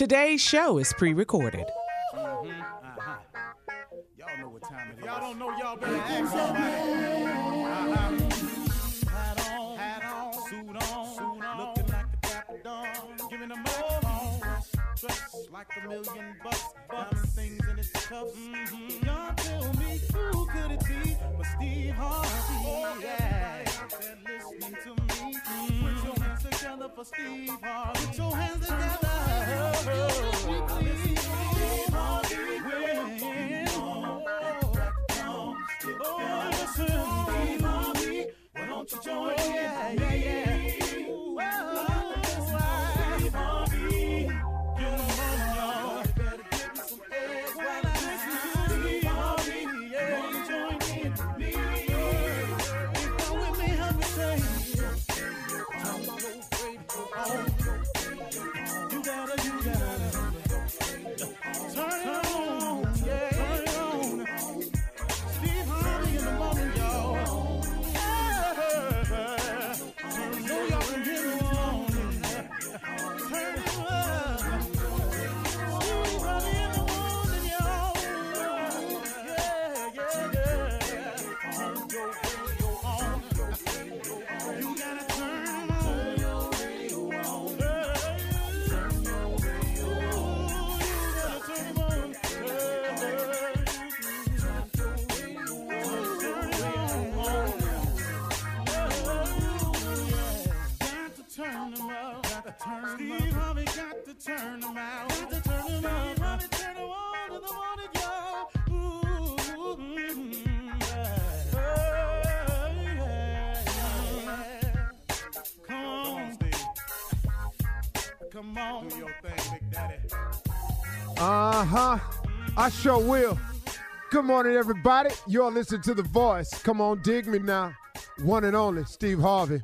Today's show is pre-recorded. Y'all know what time it is. Y'all don't know, y'all better ask somebody. Hat on, hat on, suit on, suit on, looking like a million bucks, things in its. Mm-hmm. Y'all tell me who could it be but Steve Harvey? Oh, yeah. Listening to me. Mm-hmm. Put your hands together for Steve Harvey. Put your hands together. Oh, don't you join in? Yeah, yeah, yeah. Uh huh. I sure will. Good morning, everybody. You're listening to The Voice. Come on, dig me now. One and only Steve Harvey.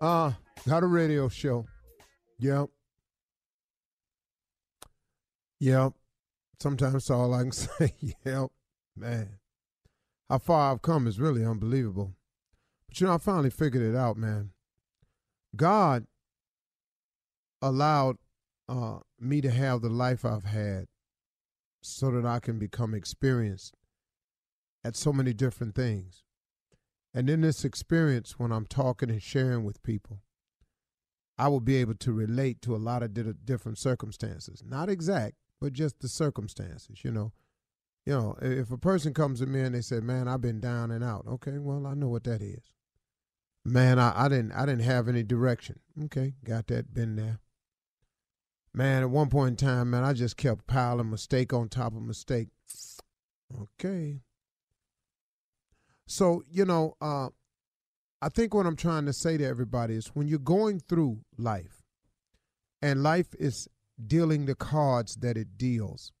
Uh, got a radio show. Yep. Yep. Sometimes all I can say. yep. Man. How far I've come is really unbelievable. But you know, I finally figured it out, man. God allowed uh, me to have the life I've had so that I can become experienced at so many different things. And in this experience, when I'm talking and sharing with people, I will be able to relate to a lot of di- different circumstances. Not exact, but just the circumstances, you know. You know, if a person comes to me and they say, "Man, I've been down and out," okay, well, I know what that is. Man, I, I didn't, I didn't have any direction. Okay, got that, been there. Man, at one point in time, man, I just kept piling mistake on top of mistake. Okay. So, you know, uh, I think what I'm trying to say to everybody is when you're going through life and life is dealing the cards that it deals,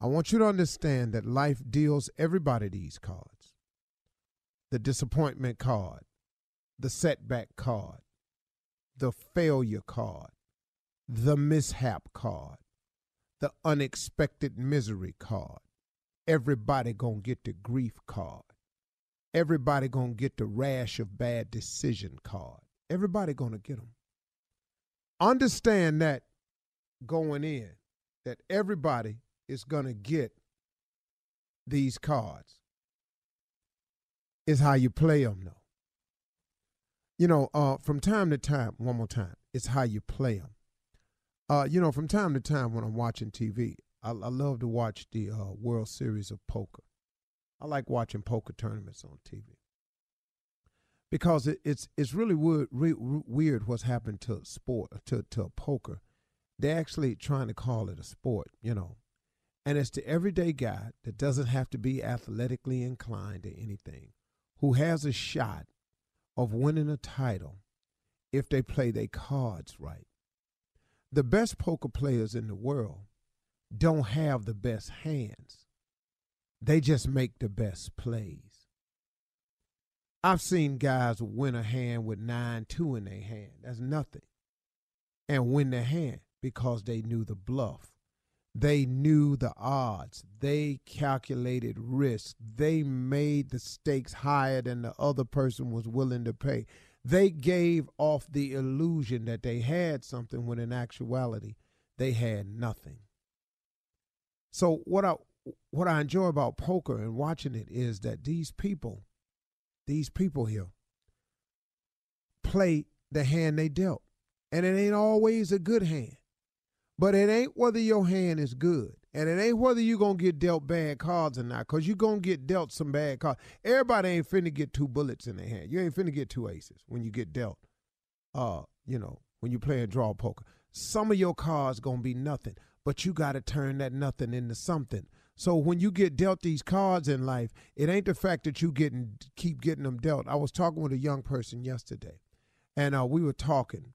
I want you to understand that life deals everybody these cards the disappointment card, the setback card, the failure card, the mishap card, the unexpected misery card. Everybody gonna get the grief card. Everybody gonna get the rash of bad decision card. Everybody gonna get them. Understand that going in, that everybody is gonna get these cards. Is how you play them, though. You know, uh, from time to time, one more time, it's how you play them. Uh, you know, from time to time when I'm watching TV, I, I love to watch the uh, World Series of Poker. I like watching poker tournaments on TV because it, it's it's really weird, re, weird what's happened to sport to to poker. They're actually trying to call it a sport, you know, and it's the everyday guy that doesn't have to be athletically inclined or anything, who has a shot of winning a title if they play their cards right the best poker players in the world don't have the best hands. They just make the best plays. I've seen guys win a hand with 9 2 in their hand. That's nothing. And win the hand because they knew the bluff. They knew the odds. They calculated risk. They made the stakes higher than the other person was willing to pay. They gave off the illusion that they had something when in actuality they had nothing. So what I what I enjoy about poker and watching it is that these people, these people here, play the hand they dealt. And it ain't always a good hand. But it ain't whether your hand is good. And it ain't whether you're going to get dealt bad cards or not, because you're going to get dealt some bad cards. Everybody ain't finna get two bullets in their hand. You ain't finna get two aces when you get dealt, uh, you know, when you play a draw poker. Some of your cards going to be nothing, but you got to turn that nothing into something. So when you get dealt these cards in life, it ain't the fact that you getting keep getting them dealt. I was talking with a young person yesterday, and uh, we were talking,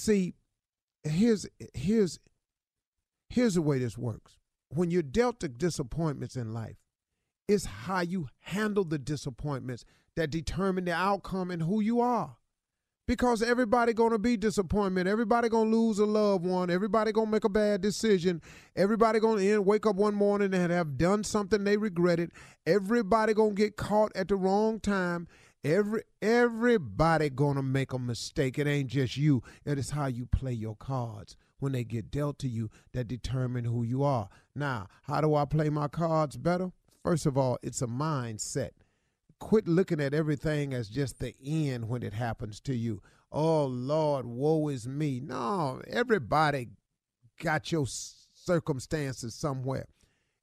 See, here's here's here's the way this works. When you're dealt the disappointments in life, it's how you handle the disappointments that determine the outcome and who you are. Because everybody gonna be disappointment. Everybody gonna lose a loved one. Everybody gonna make a bad decision. Everybody gonna end, wake up one morning and have done something they regretted. Everybody gonna get caught at the wrong time. Every everybody gonna make a mistake. It ain't just you. It is how you play your cards when they get dealt to you that determine who you are. Now, how do I play my cards better? First of all, it's a mindset. Quit looking at everything as just the end when it happens to you. Oh Lord, woe is me. No, everybody got your circumstances somewhere.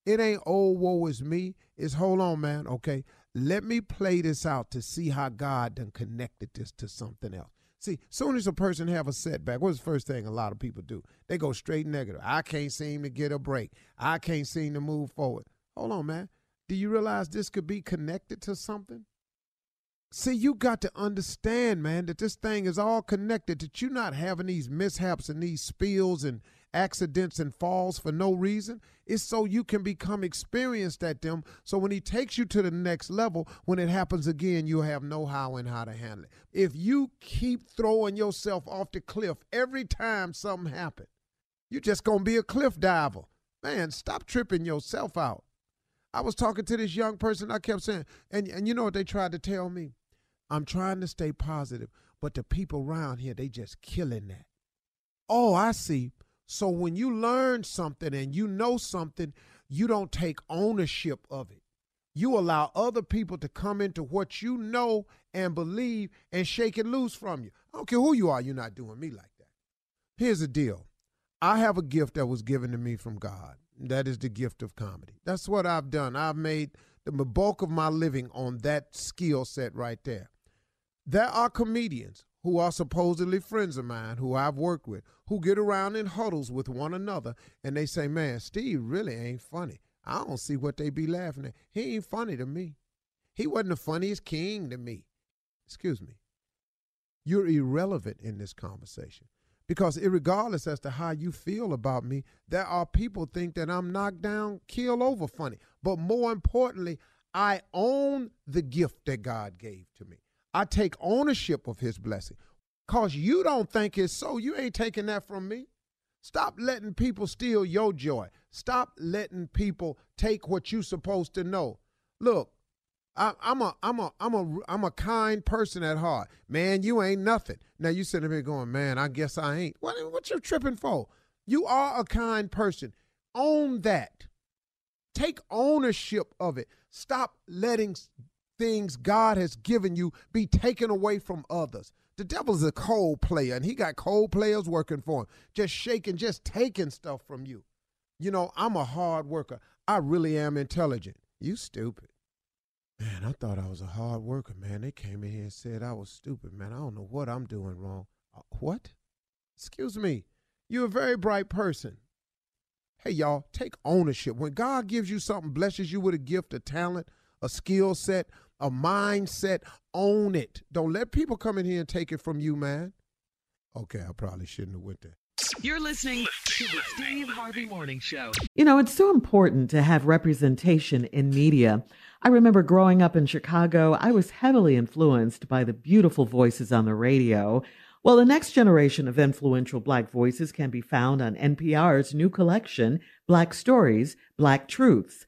It ain't oh woe is me. It's hold on, man. Okay, let me play this out to see how God done connected this to something else. See, soon as a person have a setback, what's the first thing a lot of people do? They go straight negative. I can't seem to get a break. I can't seem to move forward. Hold on, man. Do you realize this could be connected to something? See, you got to understand, man, that this thing is all connected, that you're not having these mishaps and these spills and accidents and falls for no reason. It's so you can become experienced at them. So when he takes you to the next level, when it happens again, you'll have know how and how to handle it. If you keep throwing yourself off the cliff every time something happens, you're just going to be a cliff diver. Man, stop tripping yourself out. I was talking to this young person. I kept saying, and, and you know what they tried to tell me? I'm trying to stay positive, but the people around here, they just killing that. Oh, I see. So when you learn something and you know something, you don't take ownership of it. You allow other people to come into what you know and believe and shake it loose from you. I don't care who you are, you're not doing me like that. Here's the deal I have a gift that was given to me from God. That is the gift of comedy. That's what I've done. I've made the bulk of my living on that skill set right there. There are comedians who are supposedly friends of mine who I've worked with who get around in huddles with one another and they say, Man, Steve really ain't funny. I don't see what they be laughing at. He ain't funny to me. He wasn't the funniest king to me. Excuse me. You're irrelevant in this conversation. Because regardless as to how you feel about me, there are people think that I'm knocked down, kill over funny. But more importantly, I own the gift that God gave to me. I take ownership of his blessing. Cause you don't think it's so. You ain't taking that from me. Stop letting people steal your joy. Stop letting people take what you supposed to know. Look, I, am a I'm a I'm a I'm a kind person at heart. Man, you ain't nothing. Now you sitting here going, man, I guess I ain't. What what you tripping for? You are a kind person. Own that. Take ownership of it. Stop letting things God has given you be taken away from others. The devil's a cold player, and he got cold players working for him, just shaking, just taking stuff from you. You know, I'm a hard worker. I really am intelligent. You stupid. Man, I thought I was a hard worker, man. They came in here and said I was stupid, man. I don't know what I'm doing wrong. Uh, what? Excuse me. You're a very bright person. Hey, y'all, take ownership. When God gives you something, blesses you with a gift, a talent, a skill set, a mindset. Own it. Don't let people come in here and take it from you, man. Okay, I probably shouldn't have went there. You're listening to the Steve Harvey Morning Show. You know, it's so important to have representation in media. I remember growing up in Chicago, I was heavily influenced by the beautiful voices on the radio. Well, the next generation of influential Black voices can be found on NPR's new collection, Black Stories, Black Truths.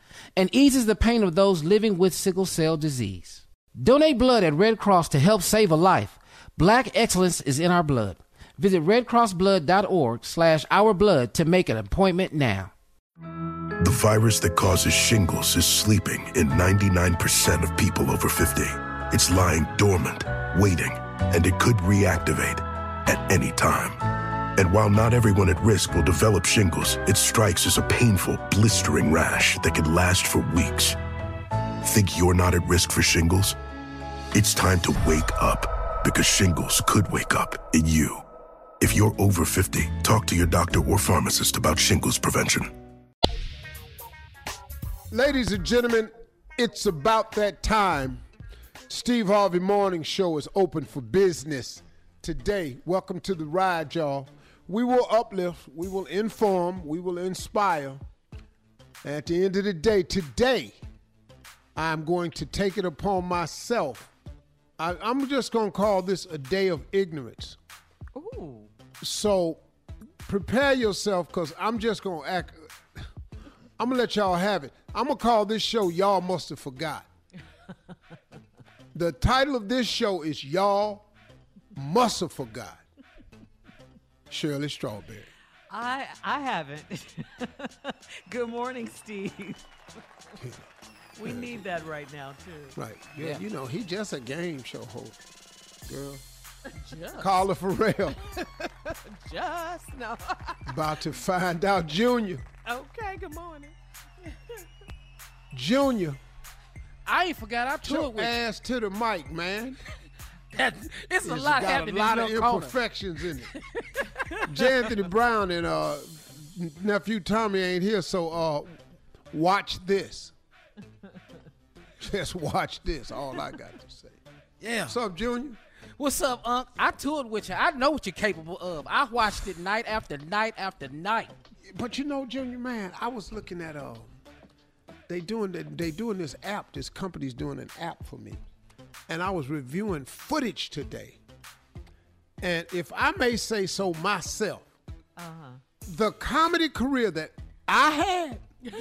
and eases the pain of those living with sickle cell disease. Donate blood at Red Cross to help save a life. Black excellence is in our blood. Visit redcrossblood.org slash ourblood to make an appointment now. The virus that causes shingles is sleeping in 99% of people over 50. It's lying dormant, waiting, and it could reactivate at any time. And while not everyone at risk will develop shingles, it strikes as a painful, blistering rash that can last for weeks. Think you're not at risk for shingles? It's time to wake up because shingles could wake up in you. If you're over 50, talk to your doctor or pharmacist about shingles prevention. Ladies and gentlemen, it's about that time. Steve Harvey Morning Show is open for business today. Welcome to the ride, y'all. We will uplift, we will inform, we will inspire. At the end of the day, today, I'm going to take it upon myself. I, am just going to call this a day of ignorance. Ooh. So prepare yourself because I'm just going to act. I'm going to let y'all have it. I'm going to call this show Y'all Must Have Forgot. the title of this show is Y'all Must Have Forgot. Shirley Strawberry. I I haven't. Good morning, Steve. we need that right now too. Right. Yeah. yeah. You know, he just a game show host. Girl. Just. Carla Ferrell. just no. About to find out Junior. Okay, good morning. Junior. I ain't forgot I took ass to the mic, man. That, it's, a lot happening. A lot of imperfections in it. J. Anthony Brown and uh, nephew Tommy ain't here, so uh, watch this. Just watch this. All I got to say. Yeah. What's up, Junior? What's up, Unc? I toured with you. I know what you're capable of. I watched it night after night after night. But you know, Junior, man, I was looking at uh, they doing the, they doing this app. This company's doing an app for me and I was reviewing footage today. And if I may say so myself, uh-huh. the comedy career that I had. Yeah,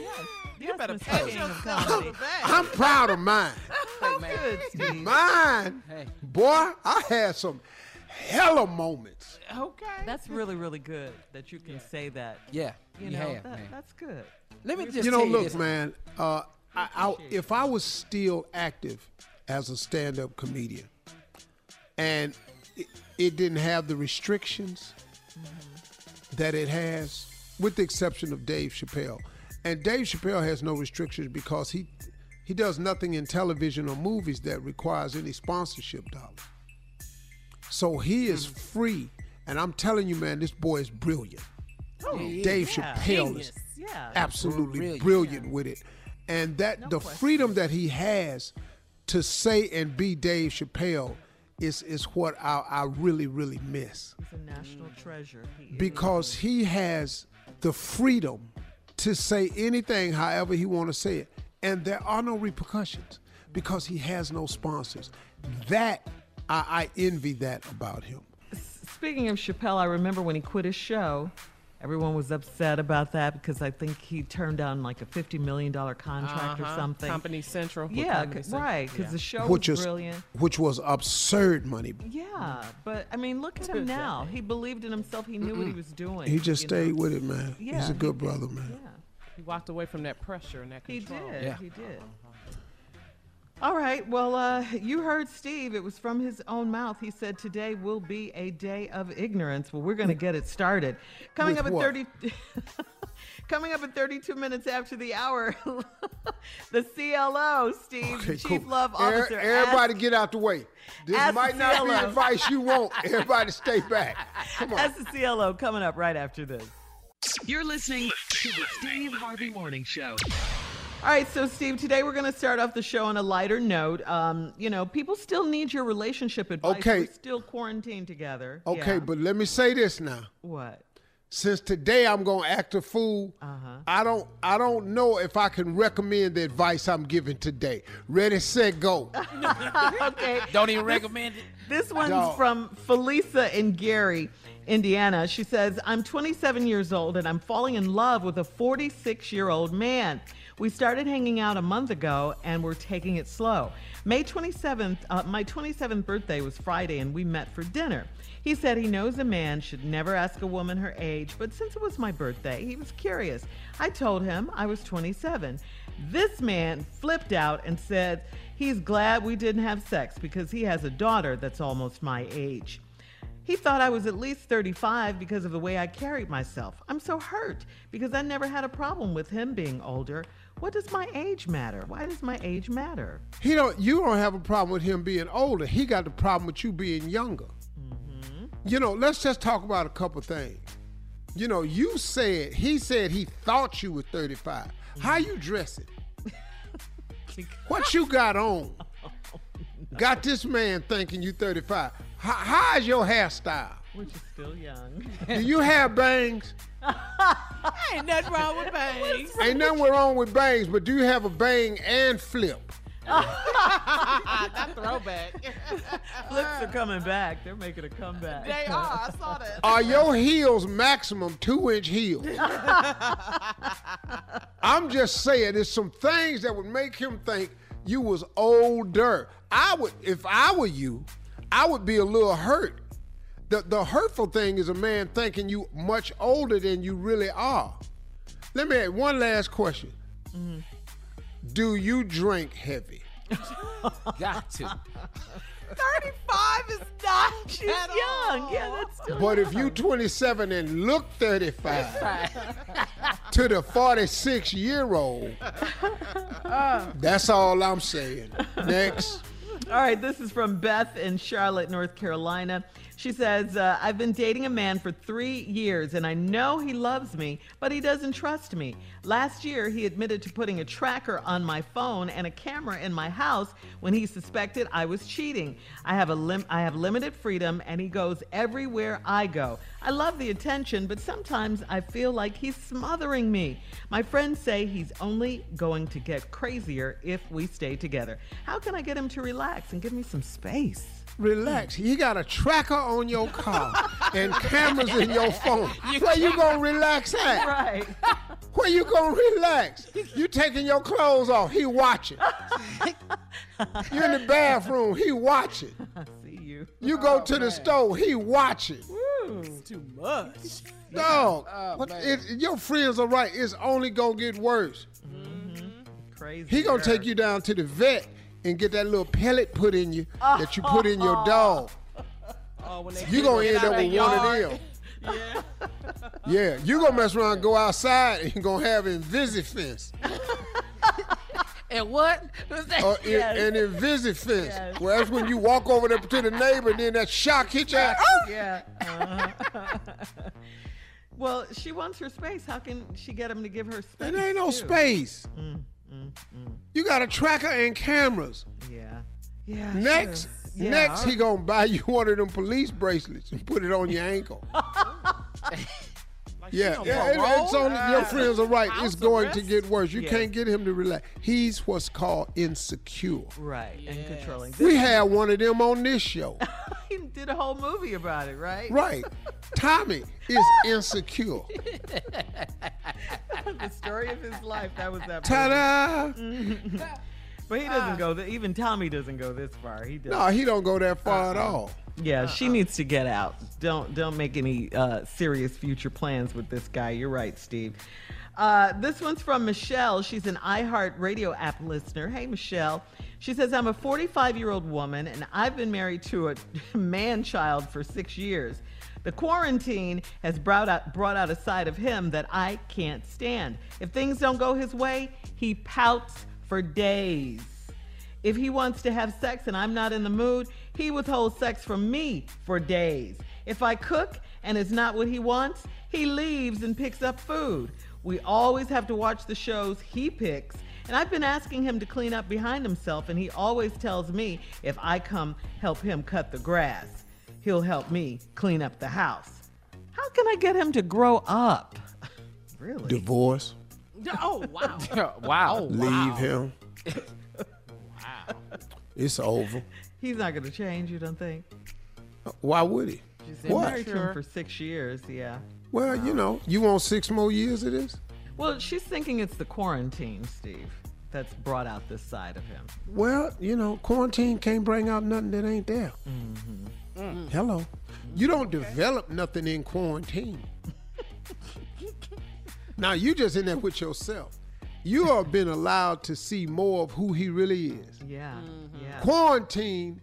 you better pay I'm, I'm proud of mine. hey, good, mine, hey. boy, I had some hella moments. Okay, that's really really good that you can yeah. say that. Yeah, you, you know have, that, that's good. Let me just you know, you look, this. man. Uh, I, I, if I was still active as a stand-up comedian, and it, it didn't have the restrictions mm-hmm. that it has, with the exception of Dave Chappelle. And Dave Chappelle has no restrictions because he he does nothing in television or movies that requires any sponsorship dollar. So he is mm-hmm. free, and I'm telling you, man, this boy is brilliant. Oh, Dave yeah. Chappelle is Yeah. absolutely Brilliant. brilliant, with it. And that No the question. freedom that he has to say and be Dave Chappelle is is what I, I really really miss. He's a national treasure. He because he has the freedom to say anything however he want to say it. And there are no repercussions because he has no sponsors. That I, I envy that about him. Speaking of Chappelle, I remember when he quit his show, everyone was upset about that because I think he turned down like a $50 million contract or Uh-huh. something. Company Central. Yeah, Comedy c- Central. right, because Yeah. the show which was was brilliant. which was absurd money Yeah, but I mean, look at him now. He believed in himself. He knew what he was doing. he just stayed know? with it man Yeah, he's a good did. brother man Yeah, He walked away from that pressure and that control. he did. Yeah. He did. All right. Well, uh, you heard Steve. It was from his own mouth. He said today will be a day of ignorance. Well, we're going to get it started. Coming With up at what? 30 Coming up at 32 minutes after the hour, the CLO, Steve, the Chief Love Er- Officer. everybody asked- get out the way. This might not be advice you want. Everybody stay back. Come on. That's the CLO coming up right after this. You're listening to the Steve Harvey Morning Show. All right, so Steve, today we're going to start off the show on a lighter note. Um, you know, people still need your relationship advice. Okay. We're still quarantined together. Okay, Yeah. but let me say this now. what? Since today I'm gonna act a fool, Uh-huh. I don't I don't know if I can recommend the advice I'm giving today. Ready, set, go. okay. Don't even recommend it. This one's Dog. from Felisa in Gary, Indiana. She says, I'm 27 years old and I'm falling in love with a 46 year old man. We started hanging out a month ago and we're taking it slow. May 27th, uh, my 27th birthday was Friday and we met for dinner. He said he knows a man should never ask a woman her age, but since it was my birthday, he was curious. I told him I was 27. This man flipped out and said he's glad we didn't have sex because he has a daughter that's almost my age. He thought I was at least 35 because of the way I carried myself. I'm so hurt because I never had a problem with him being older. What does my age matter? Why does my age matter? He don't you don't have a problem with him being older. He got the problem with you being younger. Mm-hmm. You know, let's just talk about a couple things. You know, you said he said he thought you were 35. How you dressing? What you got on? Got this man thinking you 35. How, how's your hairstyle? Which is still young. Do you have bangs? Ain't nothing wrong with bangs. Ain't nothing wrong with bangs, but do you have a bang and flip? that throwback. Flips are coming back. They're making a comeback. they are. I saw that. Are your heels maximum two inch heels? I'm just saying, there's some things that would make him think you was older. I would, if I were you, I would be a little hurt. The, the hurtful thing is a man thinking you much older than you really are. Let me ask one last question. Mm-hmm. Do you drink heavy? Got to. 35 is not She's young. Yeah, that's still But if young. you 27 and look 35 to the 46 year old, uh. that's all I'm saying. Next. All right, this is from Beth in Charlotte, North Carolina. She says, uh, I've been dating a man for three years and I know he loves me, but he doesn't trust me. Last year, he admitted to putting a tracker on my phone and a camera in my house when he suspected I was cheating. I have, a lim- I have limited freedom and he goes everywhere I go. I love the attention, but sometimes I feel like he's smothering me. My friends say he's only going to get crazier if we stay together. How can I get him to relax and give me some space? Relax. You got a tracker on your car and cameras in your phone. Where you gonna relax at? Right. Where you gonna relax? You taking your clothes off, he watching. You in the bathroom, he watching. I see you. You go oh, to the store, he watching. Too much. Dog, oh, what, it, your friends are right. It's only gonna get worse. Mm-hmm. Crazy. He gonna take you down to the vet and get that little pellet put in you that you put in your dog. Oh, You get gonna end up the with one of them. Yeah. Yeah, you gonna mess around, and go outside, and you gonna have Invisifence. And what? What's that? Or in- Yes. an Invisifence. Yes. Well, that's when you walk over there to the neighbor, and then that shock hit you. Oh! Yeah. uh-huh. Well, she wants her space. How can she get him to give her space? There ain't no too? space. Mm, mm, mm. You got a tracker and cameras. Yeah. Yeah. Next. Yeah, next he gonna buy you one of them police bracelets and put it on your ankle. yeah, on yeah, it- it's only, your friends are right. House It's going to get worse. You Yeah. can't get him to relax. He's what's called insecure. Right, and controlling. We had one of them on this show. he did a whole movie about it, right? Right. Tommy is insecure. the story of his life. That was that. Ta-da! But he doesn't ah. go. Th- even Tommy doesn't go this far. He does. No, he don't go that far at uh-uh. all. Yeah, she needs to get out. Don't don't make any uh, serious future plans with this guy. You're right, Steve. Uh, this one's from Michelle. She's an iHeart Radio app listener. Hey, Michelle. She says, I'm a 45 year old woman and I've been married to a man child for six years. The quarantine has brought out, brought out a side of him that I can't stand. If things don't go his way, he pouts for days. If he wants to have sex and I'm not in the mood, he withholds sex from me for days. If I cook and it's not what he wants, he leaves and picks up food. We always have to watch the shows he picks, and I've been asking him to clean up behind himself, and he always tells me if I come help him cut the grass, he'll help me clean up the house. How can I get him to grow up? really? Divorce. Oh wow. Oh, wow. Leave him. It's over. He's not going to change, you don't think? Why would he? She's been What? married to him for six years, yeah. Well, you know, you want six more years of this? Well, she's thinking it's the quarantine, Steve, that's brought out this side of him. Well, you know, quarantine can't bring out nothing that ain't there. Mm-hmm. Hello. You don't develop nothing in quarantine. now you just in there with yourself. You have been allowed to see more of who he really is. Yeah, Mm-hmm. yeah. Quarantine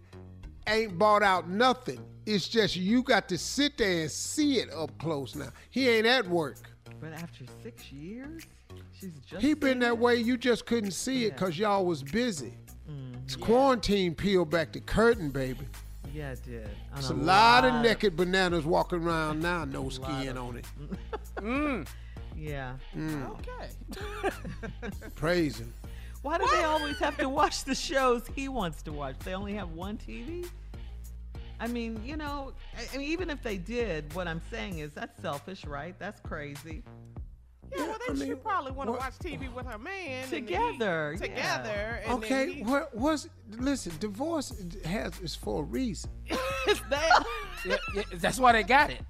ain't bought out nothing. It's just you got to sit there and see it up close now. He ain't at work. But after six years, she's just. He been that it? way. You just couldn't see it because y'all was busy. Mm-hmm. It's quarantine peeled back the curtain, baby. Yeah, it did. It's a lot of naked bananas walking around now, no skin on it. Yeah. Mm. Okay. Praise him. Why do they always have to watch the shows he wants to watch? They only have one TV? I mean, you know, I, I mean, even if they did, what I'm saying is that's selfish, right? That's crazy. Yeah, well, I they mean, should probably want to watch TV with her man and Together, he- yeah. together. And Okay, he, what was? Listen, divorce has is for a reason. it's that. Yeah, yeah, that's why they got it.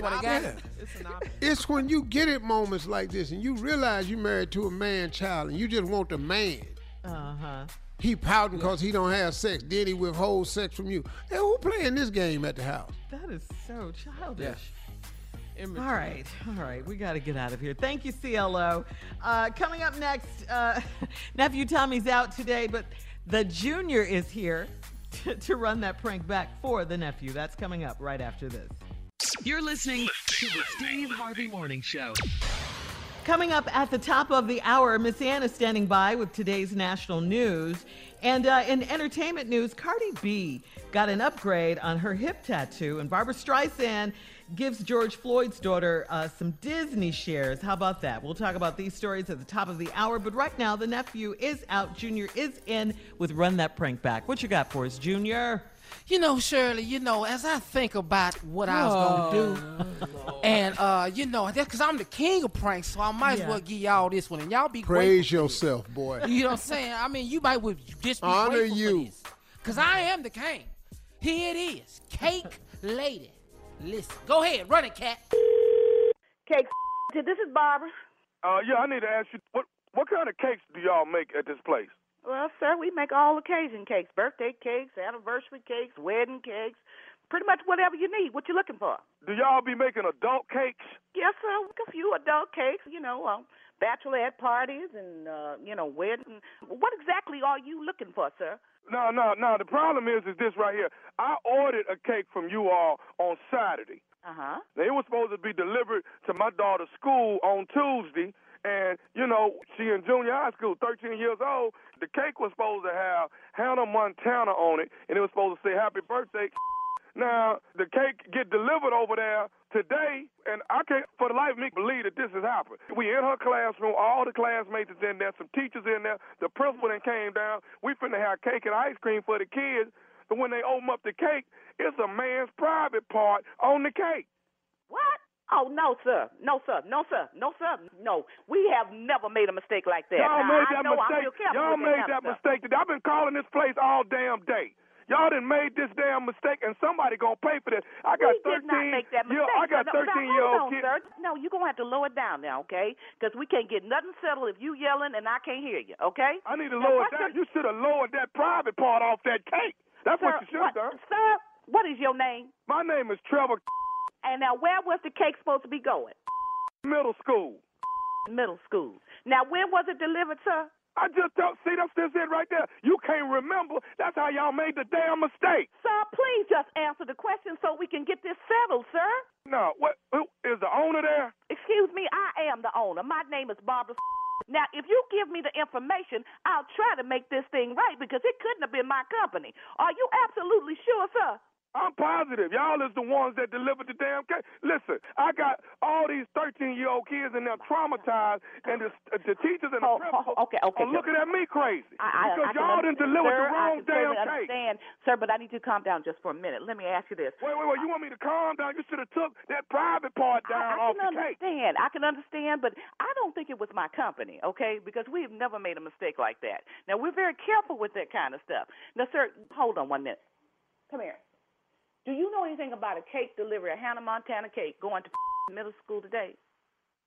That's why they got it. It's an option. It's when you get it moments like this, and you realize you married to a man child, and you just want the man. Uh huh. He pouting because he don't have sex. Then he withhold sex from you. Hey, who playing this game at the house? That is so childish. Immature. All right, all right, we got to get out of here. Thank you, CLO. Uh, coming up next, uh, nephew Tommy's out today, but the junior is here to, to run that prank back for the nephew. That's coming up right after this. You're listening to the Steve Harvey Morning Show. Coming up at the top of the hour, Miss Anna standing by with today's national news. And uh, in entertainment news, Cardi B got an upgrade on her hip tattoo, and Barbra Streisand gives George Floyd's daughter uh, some Disney shares. How about that? We'll talk about these stories at the top of the hour. But right now, the nephew is out. Junior is in with Run That Prank Back. What you got for us, Junior? You know, Shirley, you know, as I think about what I was gonna do, and uh, you know, that's because I'm the king of pranks, so I might Yeah. as well give y'all this one, and y'all be Praise grateful. yourself, boy. You know what I'm saying? I mean, you might would just be Honor grateful you. cause I am the king. Here it is, cake lady. Listen, go ahead, run it, cat. Cake. This is Barbara. Uh, yeah, I need to ask you what what kind of cakes do y'all make at this place? Well, sir, we make all occasion cakes, birthday cakes, anniversary cakes, wedding cakes, pretty much whatever you need. What you looking for? Do y'all be making adult cakes? Yes, sir. A few adult cakes, you know, uh, bachelorette parties and uh, you know, wedding. What exactly are you looking for, sir? No, no, no. The problem is, is this right here. I ordered a cake from you all on Saturday. Uh huh. Now, it was supposed to be delivered to my daughter's school on Tuesday. And, you know, she in junior high school, 13 years old. The cake was supposed to have Hannah Montana on it, and it was supposed to say happy birthday. Now, the cake get delivered over there today, and I can't for the life of me believe that this has happened. We in her classroom, all the classmates is in there, some teachers in there, the principal then came down. We finna have cake and ice cream for the kids. But when they open up the cake, it's a man's private part on the cake. What? Oh no, sir. No, sir. No, sir. No, sir. No. We have never made a mistake like that. Y'all now, made that mistake. I'm real careful Y'all made that mistake. today. I've been calling this place all damn day. Y'all done made this damn mistake, and somebody gonna pay for this. I got we 13. did not make that year- mistake. I got sir. 13 now, year old kids. sir. No, you're gonna have to lower it down now, okay? Because we can't get nothing settled if you yelling and I can't hear you, okay? I need to Now, lower it down. your- You should have lowered that private part off that cake. That's sir, what you should have done. Sir, what is your name? My name is Trevor. And now, where was the cake supposed to be going? Middle school. Middle school. Now, when was it delivered, to? I just don't see that's just it right there. You can't remember. That's how y'all made the damn mistake. Sir, please just answer the question so we can get this settled, sir. No, what who is the owner there? Excuse me, I am the owner. My name is Barbara. Now, if you give me the information, I'll try to make this thing right because it couldn't have been my company. Are you absolutely sure, sir? I'm positive. Y'all is the ones that delivered the damn cake. Listen, I got all these 13 year old kids and they're traumatized, and the, the teachers and the Oh, oh, okay, okay, are looking at me crazy I, I, because I y'all didn't deliver sir, the wrong I damn certainly cake. understand, sir, but I need you to calm down just for a minute. Let me ask you this. Wait, wait, wait. You want me to calm down? You should have took that private part down I, I off can the cake. I understand. I can understand, but I don't think it was my company, okay? Because we've never made a mistake like that. Now we're very careful with that kind of stuff. Now, sir, hold on one minute. Come here. Do you know anything about a cake delivery, a Hannah Montana cake going to middle school today?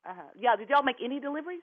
Uh huh. Yeah. Did y'all make any deliveries?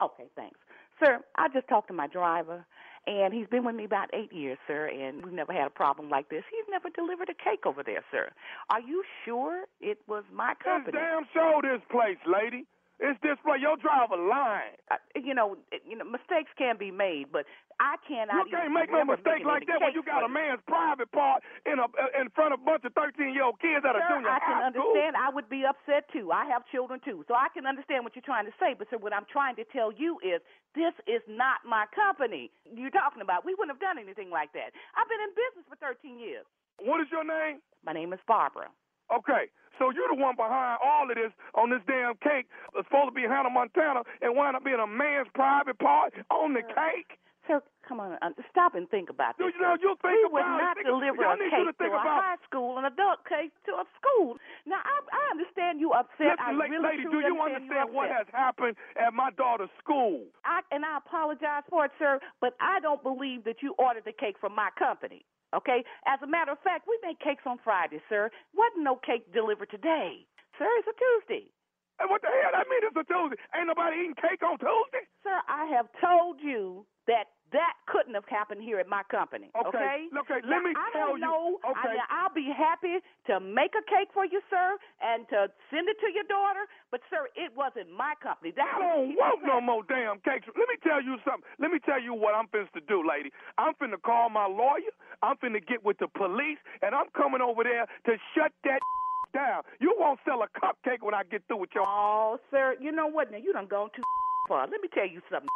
Okay, thanks, sir. I just talked to my driver, and he's been with me about eight years, sir, and we've never had a problem like this. He's never delivered a cake over there, sir. Are you sure it was my It's company? damn show this place, lady. It's this place. Your driver lying. uh, you know, you know, mistakes can be made, but I cannot. You can't make no mistake like that when you got a man's private part in a in front of a bunch of 13 year old kids at a Sir, junior I can high school. understand. I would be upset too. I have children too, so I can understand what you're trying to say. But sir, what I'm trying to tell you is this is not my company. You're talking about. We wouldn't have done anything like that. I've been in business for 13 years. What is your name? My name is Barbara. Okay, so you're the one behind all of this on this damn cake. It's supposed to be Hannah Montana and wind up being a man's private part on the cake. Sir, come on, uh, stop and think about You this. know, you think we about would it. not Think- deliver a you to cake think to a high school, an adult cake to a school. Now, I, I understand you upset. I Listen, la- really lady, do you understand what has happened at my daughter's school? I, and I apologize for it, sir, but I don't believe that you ordered the cake from my company. Okay? As a matter of fact, we make cakes on Friday, sir. Wasn't no cake delivered today. Sir, it's a Tuesday. And what the hell? I mean it's a Tuesday. Ain't nobody eating cake on Tuesday? Sir, I have told you that that couldn't have happened here at my company. Okay, Okay. okay, Now, let me I tell don't you- know. okay. I, now, I'll be happy to make a cake for you, sir, and to send it to your daughter. But sir, it wasn't my company. That's I don't want no more damn cakes. Let me tell you something. Let me tell you what I'm finna to do, lady. I'm finna call my lawyer. I'm finna get with the police, and I'm coming over there to shut that down. You won't sell a cupcake when I get through with your. Oh, sir, you know what? Now you done gone too far. Let me tell you something.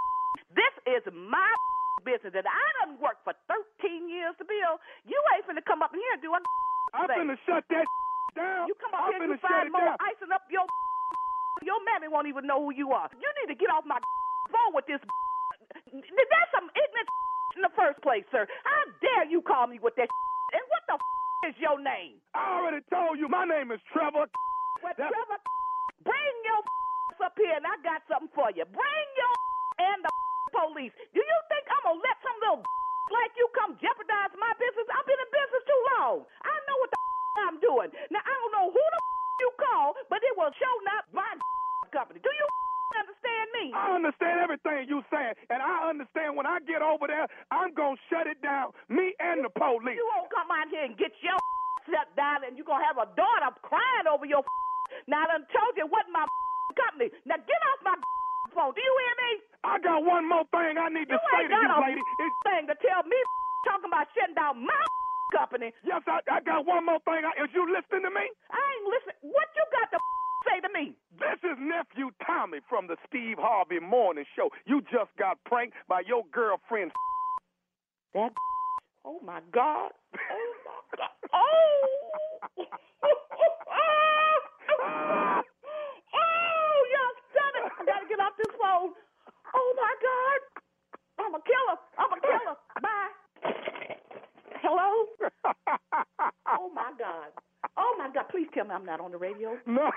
This is my business that I done worked for 13 years to build. You ain't finna come up here and do a I'm finna shut that down. You come up I'm here and you find more down. icing up your your mammy won't even know who you are. You need to get off my phone with this. That's some ignorant in the first place, sir. How dare you call me with that? And what the is your name? I already told you my name is Trevor. That- Trevor? Bring your up here, and I got something for you. Bring your and the police. Do you think I'm gonna let some little like you come jeopardize my business? I've been in business too long. I know what the I'm doing. Now I don't know who the you call, but it will show not my company. Do you understand me? I understand everything you saying, and I understand when I get over there, I'm gonna shut it down. Me and the police. You won't come out here and get your shut down, and you're gonna have a daughter crying over your. Now I done told you what my company. Now get off my phone. Do you hear me? I got one more thing I need to say to you, lady. It's, thing to tell me talking about shutting down my company. yes, I, I got one more thing. I, is you listening to me? I ain't listening. What you got to say to me? This is nephew Tommy from the Steve Harvey Morning Show. You just got pranked by your girlfriend. That. Oh my God. Oh my God. Oh. oh, y'all done it. I gotta get off this phone. Oh my God. I'm a killer. I'm a killer. Bye. Hello? oh my God. Oh my God. Please tell me I'm not on the radio. No.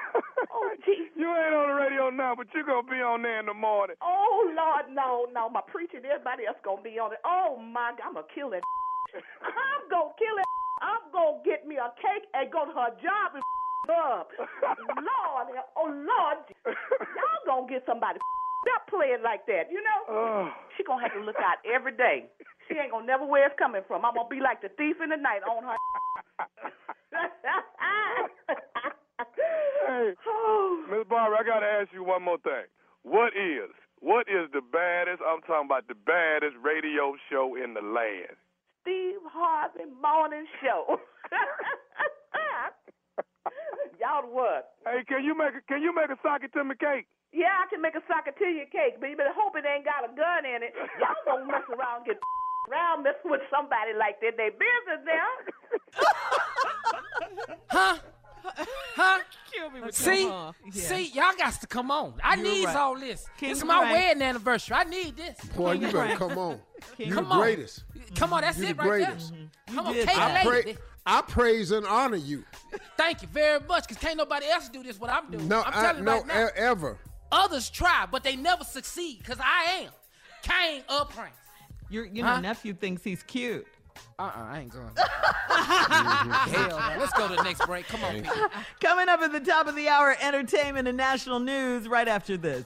Oh, jeez. You ain't on the radio now, but you're going to be on there in the morning. Oh Lord, no, no. My preacher and everybody else gonna be on it. Oh my God, I'm gonna kill that. I'm gonna kill it. I'm gonna get me a cake and go to her job and up. Lord, oh Lord, y'all gonna get somebody stop playing like that, you know? Oh. She gonna have to look out every day. She ain't gonna never where it's coming from. I'm gonna be like the thief in the night on her. Hey, Miss Barbara, I got to ask you one more thing. What is, what is the baddest, I'm talking about the baddest radio show in the land? Steve Harvey Morning Show. Y'all what? Hey, can you make a, can you make a socket to me cake? Yeah, I can make a socket to cake, but you better hope it ain't got a gun in it. Y'all don't mess around get around messing with somebody like that. They business now. Huh? Huh? Kill me with See, your huh. see, y'all got to come on. I You're need right. all this. King this is my Prank. wedding anniversary. I need this. Boy, you better come on. King You of the Prank. greatest. Come on, that's You it the right greatest. Mm-hmm. there. Come on, did cake I, lady. pra- I praise and honor you. Thank you very much, because can't nobody else do this what I'm doing. No, I'm I, telling you no, now. e- ever. Others try, but they never succeed, because I am King of Pranks. Your you know Huh? nephew thinks he's cute. Uh-uh, I ain't going. Hell no. Let's go to the next break. Come on, people. Coming up at the top of the hour, entertainment and national news right after this.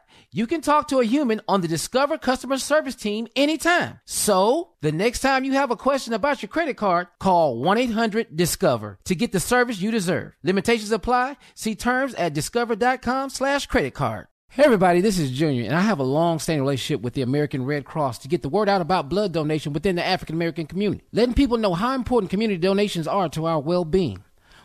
You can talk to a human on the Discover customer service team anytime. So, the next time you have a question about your credit card, call 1 800 Discover to get the service you deserve. Limitations apply. See terms at discover.com/slash credit card. Hey everybody, this is Junior, and I have a long-standing relationship with the American Red Cross to get the word out about blood donation within the African American community, letting people know how important community donations are to our well-being.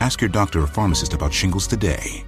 Ask your doctor or pharmacist about shingles today.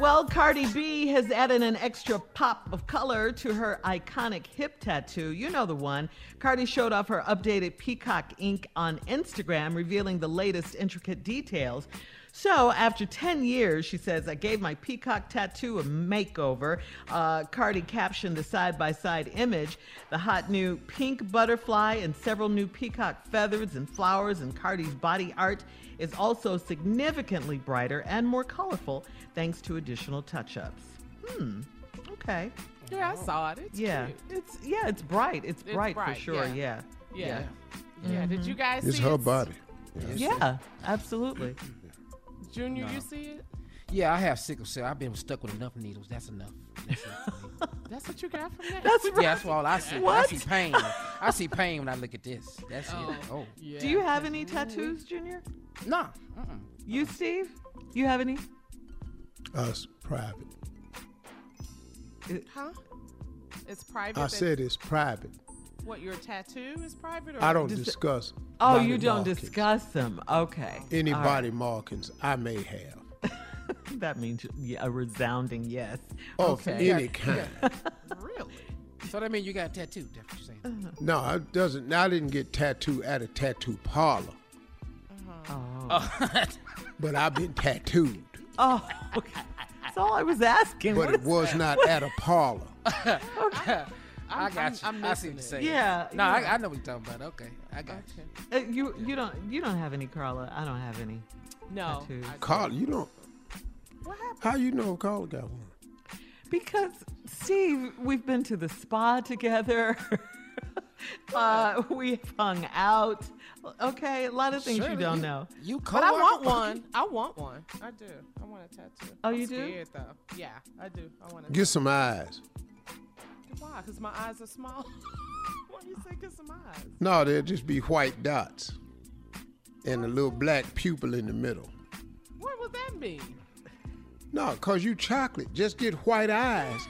Well, Cardi B has added an extra pop of color to her iconic hip tattoo. You know the one. Cardi showed off her updated peacock ink on Instagram, revealing the latest intricate details. So, after 10 years, she says, I gave my peacock tattoo a makeover. Uh, Cardi captioned the side by side image the hot new pink butterfly and several new peacock feathers and flowers, and Cardi's body art is also significantly brighter and more colorful thanks to additional touch ups. Hmm, okay. Yeah, I saw it. It's yeah, cute. it's yeah, it's bright. It's, It's bright, bright, for sure. yeah. Yeah. Yeah. Yeah, did you guys It's see her it? body. Yeah, absolutely. Junior, No. you see it? Yeah, I have sickle cell. I've been stuck with enough needles. That's enough. That's it for me. That's what you got from that? That's Yeah, that's all I see. What? I see pain. I see pain when I look at this. That's it. Oh. Do you have any tattoos, Junior? No. You, Steve? You have any? Us private. Huh? It's private. I said it's private. What, your tattoo is private? Or I don't Does- discuss. Oh, body you don't markings. discuss them. Okay. Any All body markings I may have. That means a resounding yes. Of okay. any kind. really? So that means you got a tattoo. That's what you're saying. Uh-huh. No, it doesn't. I didn't get tattooed at a tattoo parlor, Oh. but I've been tattooed. Oh, okay. That's all I was asking. But What it is was that? not at a parlor. I I'm- got you. I'm I see missing what you're it. saying. Yeah, No, yeah. I, I know what you're talking about. Okay, I got you. Uh, you you don't you don't have any, Carla. I don't have any. No. tattoos. Carla, you don't. What happened? How you know Carla got one? Because Steve, we've been to the spa together. uh, we've hung out. Okay, a lot of things you don't you- know. You But I want one. I want one. I do. I want a tattoo. Oh, I'm you do? Though. Yeah, I do. I want to. Get some eyes. Why? Because my eyes are small. Why do you say get some eyes? No, they'll just be white dots and a little black pupil in the middle. What would that mean? No, cause you chocolate. Just get white eyes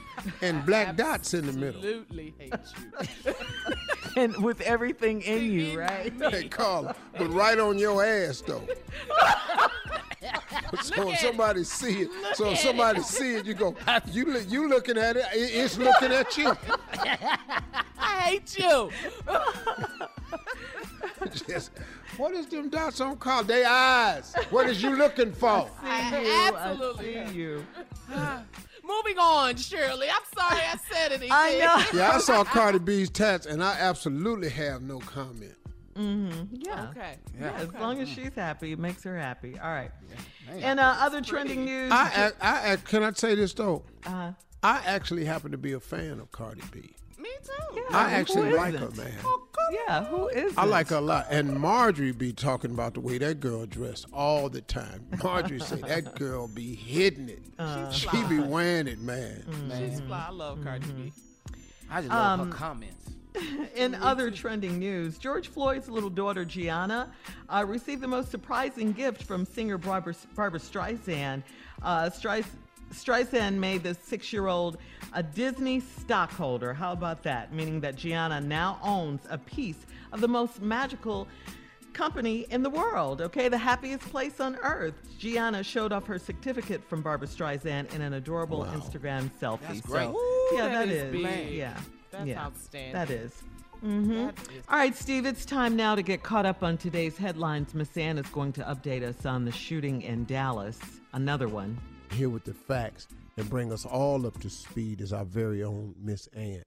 and black dots in the middle. Absolutely hate you. And with everything in you, right? Hey, Carla, but right on your ass though. so if somebody see it, so if somebody see it, you go, you look, you looking at it, it- it's looking at you. I hate you. Just, what is them dots on Carla? They eyes. What is you looking for? I you, absolutely I see you. Moving on, Shirley. I'm sorry I said anything. I know. Yeah, I saw Cardi B's tats, and I absolutely have no comment. Mm-hmm. Yeah. Okay. Yeah, as long as she's happy, it makes her happy. All right. Man. And uh, other trending news. I, I, I, I can I say this though? Uh-huh. I actually happen to be a fan of Cardi B. Me too. yeah, I actually like her, isn't? man. Yeah, who is? I like her a lot. And Marjorie be talking about the way that girl dressed all the time. Marjorie say that girl be hitting it. Uh, she be wearing it, man. She's fly. I love Cardi B. I just love Um, her comments. In other trending news, George Floyd's little daughter Gianna uh, received the most surprising gift from singer Barbra, Barbra Streisand. Uh, Streis- Streisand made the six-year-old a Disney stockholder. How about that? Meaning that Gianna now owns a piece of the most magical company in the world, okay? The happiest place on earth. Gianna showed off her certificate from Barbra Streisand in an adorable Instagram selfie. That's So, great. Ooh, yeah, that that is is. big. Yeah. That's yeah, outstanding. That is. Mm-hmm. That is- All right, Steve, it's time now to get caught up on today's headlines. Miss Ann is going to update us on the shooting in Dallas. Another one. Here with the facts and bring us all up to speed is our very own Miss Ann.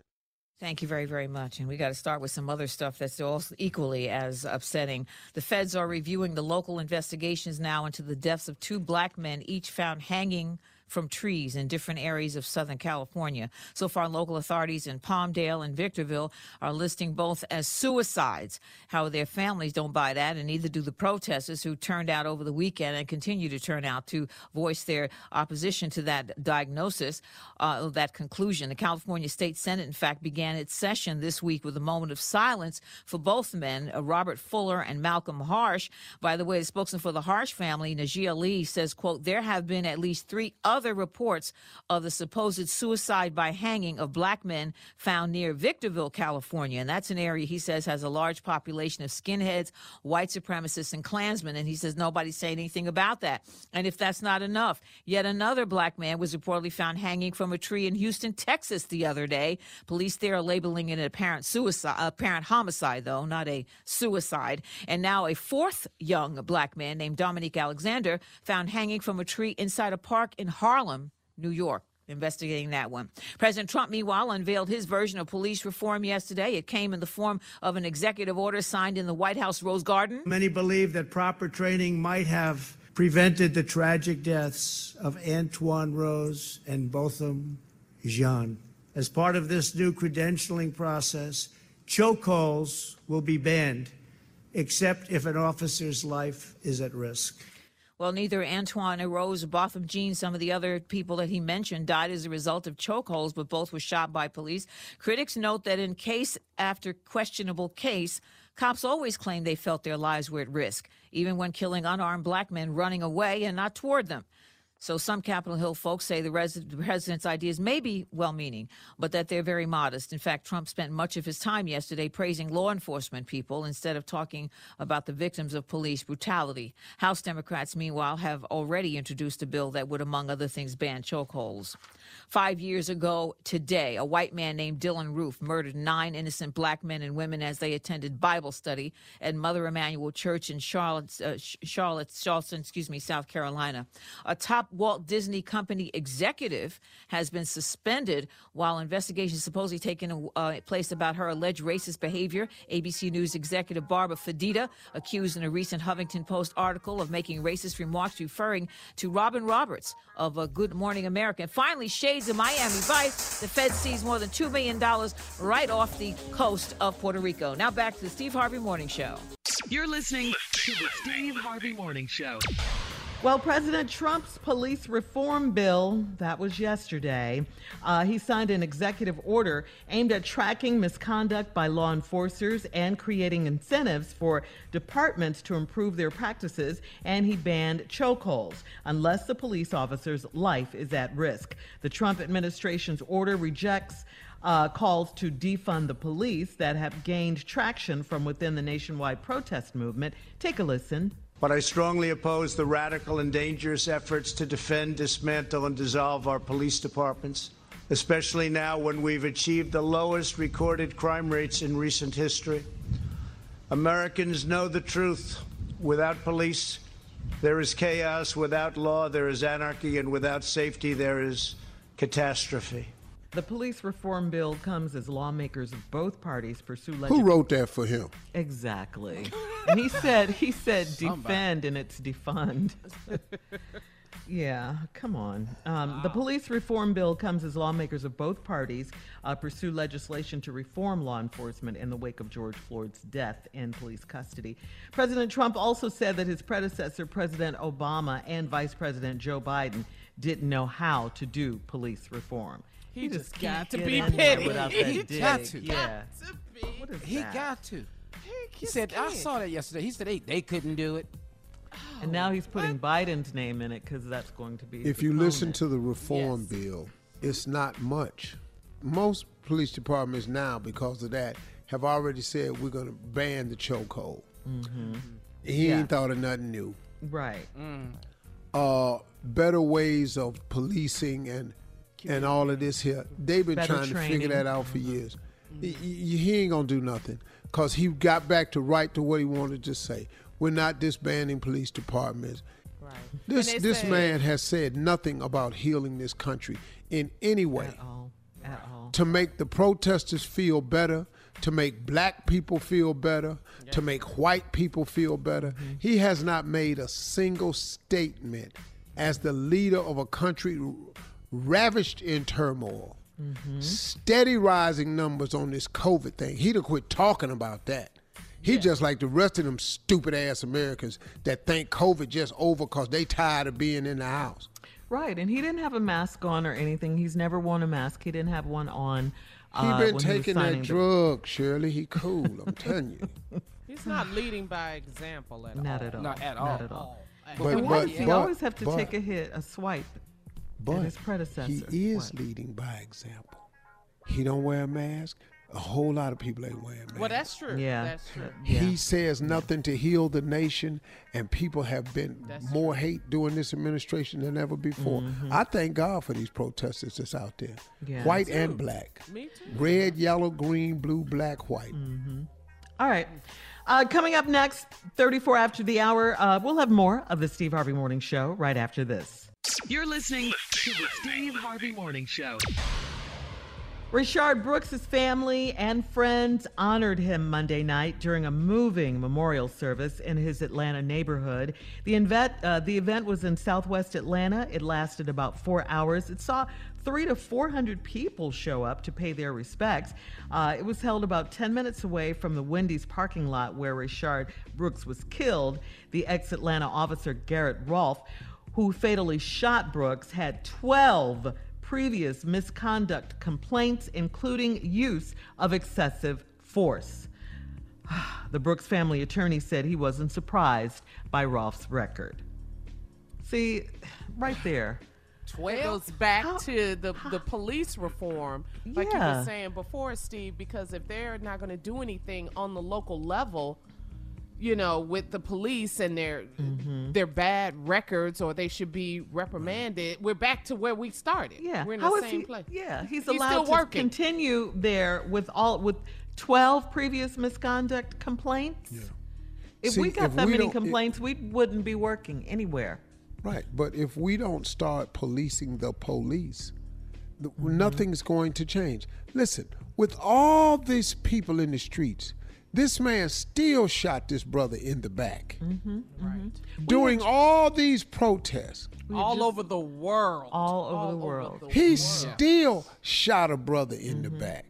Thank you very, very much. And we got to start with some other stuff that's also equally as upsetting. The feds are reviewing the local investigations now into the deaths of two black men, each found hanging from trees in different areas of Southern California. So far, local authorities in Palmdale and Victorville are listing both as suicides. How their families don't buy that, and neither do the protesters who turned out over the weekend and continue to turn out to voice their opposition to that diagnosis, uh, that conclusion. The California State Senate, in fact, began its session this week with a moment of silence for both men, uh, Robert Fuller and Malcolm Harsch. By the way, the spokesman for the Harsch family, Najee Ali, says, quote, there have been at least three other reports of the supposed suicide by hanging of black men found near Victorville, California. And that's an area he says has a large population of skinheads, white supremacists, and Klansmen. And he says nobody's saying anything about that. And if that's not enough, yet another black man was reportedly found hanging from a tree in Houston, Texas the other day. Police there are labeling it an apparent suicide, apparent homicide, though, not a suicide. And now a fourth young black man named Dominique Alexander found hanging from a tree inside a park in Harlem, New York investigating that one. President Trump, meanwhile, unveiled his version of police reform yesterday. It came in the form of an executive order signed in the White House Rose Garden. Many believe that proper training might have prevented the tragic deaths of Antwon Rose and Botham Jean. As part of this new credentialing process, chokeholds will be banned, except if an officer's life is at risk. Well, neither Antwon Rose Botham Jean, some of the other people that he mentioned, died as a result of chokeholds, but both were shot by police. Critics note that in case after questionable case, cops always claim they felt their lives were at risk, even when killing unarmed black men running away and not toward them. So some Capitol Hill folks say the, res- the president's ideas may be well meaning, but that they're very modest. In fact, Trump spent much of his time yesterday praising law enforcement people instead of talking about the victims of police brutality. House Democrats, meanwhile, have already introduced a bill that would, among other things, ban chokeholds. Five years ago today, a white man named Dylann Roof murdered nine innocent black men and women as they attended Bible study at Mother Emanuel Church in Charlotte, uh, Charlotte, Charleston, excuse me, South Carolina. A top Walt Disney Company executive has been suspended while investigations supposedly taking uh, place about her alleged racist behavior. ABC News executive Barbara Fedida accused in a recent Huffington Post article of making racist remarks referring to Robin Roberts of a Good Morning America. And finally, shades of Miami Vice. The Fed seized more than $2 million right off the coast of Puerto Rico. Now back to the Steve Harvey Morning Show. You're listening to the Steve Harvey Morning Show. Well, President Trump's police reform bill, that was yesterday, uh, he signed an executive order aimed at tracking misconduct by law enforcers and creating incentives for departments to improve their practices, and he banned chokeholds unless the police officer's life is at risk. The Trump administration's order rejects uh, calls to defund the police that have gained traction from within the nationwide protest movement. Take a listen but I strongly oppose the radical and dangerous efforts to defend, dismantle, and dissolve our police departments, especially now when we've achieved the lowest recorded crime rates in recent history. Americans know the truth. Without police, there is chaos. Without law, there is anarchy. And without safety, there is catastrophe. The police reform bill comes as lawmakers of both parties pursue legislation. Who wrote that for him? Exactly. and he said he said defend and it's defund. yeah, come on. Um, wow. The police reform bill comes as lawmakers of both parties uh, pursue legislation to reform law enforcement in the wake of George Floyd's death in police custody. President Trump also said that his predecessor, President Obama, and Vice President Joe Biden didn't know how to do police reform. He, he just, got to be petty. He got to. Yeah. he that? got to. He said, I saw that yesterday. He said they, they couldn't do it. And now he's putting what? Biden's name in it because that's going to be. If you listen to the reform yes. bill, it's not much. Most police departments now, because of that, have already said we're going to ban the chokehold. Mm-hmm. He yeah. ain't thought of nothing new. Right. Mm. Uh, better ways of policing and and all of this here. They've been Better trying training. to figure that out for years. He, he ain't gonna do nothing because he got back to right to what he wanted to say. We're not disbanding police departments. Right. This this say, man has said nothing about healing this country in any way. At all. At all. To make the protesters feel better, to make black people feel better, yeah. to make white people feel better. Mm-hmm. He has not made a single statement as the leader of a country ravished in turmoil. Mm-hmm. Steady rising numbers on this COVID thing. He'd have quit talking about that. He just like the rest of them stupid ass Americans that think COVID just over because they tired of being in the house. Right, and he didn't have a mask on or anything. He's never worn a mask. He didn't have one on. He uh, been when taking was that signing the- drug, Shirley. He cool. I'm telling you. He's not leading by example at Not all. at all. Not at Not all. at all. But- But, why does he but- always have to but- take a hit, a swipe But his predecessor? he is What? leading by example. He don't wear a mask. A whole lot of people ain't wearing masks. Well, that's true. Yeah. That's true. He says nothing to heal the nation, and people have been That's more hate during this administration than ever before. Mm-hmm. I thank God for these protesters that's out there, Yeah. white and too. black, Me too. red, yellow, green, blue, black, white. All right. Uh, coming up next, 34 after the hour, uh, we'll have more of the Steve Harvey Morning Show right after this. You're listening to the Steve Harvey Morning Show. Rayshard Brooks' family and friends honored him Monday night during a moving memorial service in his Atlanta neighborhood. The event, uh, the event was in southwest Atlanta. It lasted about four hours. It saw three to 400 people show up to pay their respects. Uh, it was held about 10 minutes away from the Wendy's parking lot where Rayshard Brooks was killed. The ex Atlanta officer Garrett Rolfe, who fatally shot Brooks, had 12 previous misconduct complaints, including use of excessive force. The Brooks family attorney said he wasn't surprised by Rolfe's record. See, right there. It goes back to the, the police reform, like you were saying before, Steve, because if they're not going to do anything on the local level, you know, with the police and their Mm-hmm. their bad records, or they should be reprimanded, we're back to where we started. Yeah, we're in How the same he- place. Yeah, he's, He's allowed still to working. continue there with all with twelve previous misconduct complaints. If See, we got if that we many don't- it- complaints, we wouldn't be working anywhere. Right, but if we don't start policing the police, Mm-hmm. nothing's going to change. Listen, with all these people in the streets, this man still shot this brother in the back Mm-hmm. Right. during all these protests. All over the world. All over the world. the He world. still shot a brother in the Mm-hmm. back.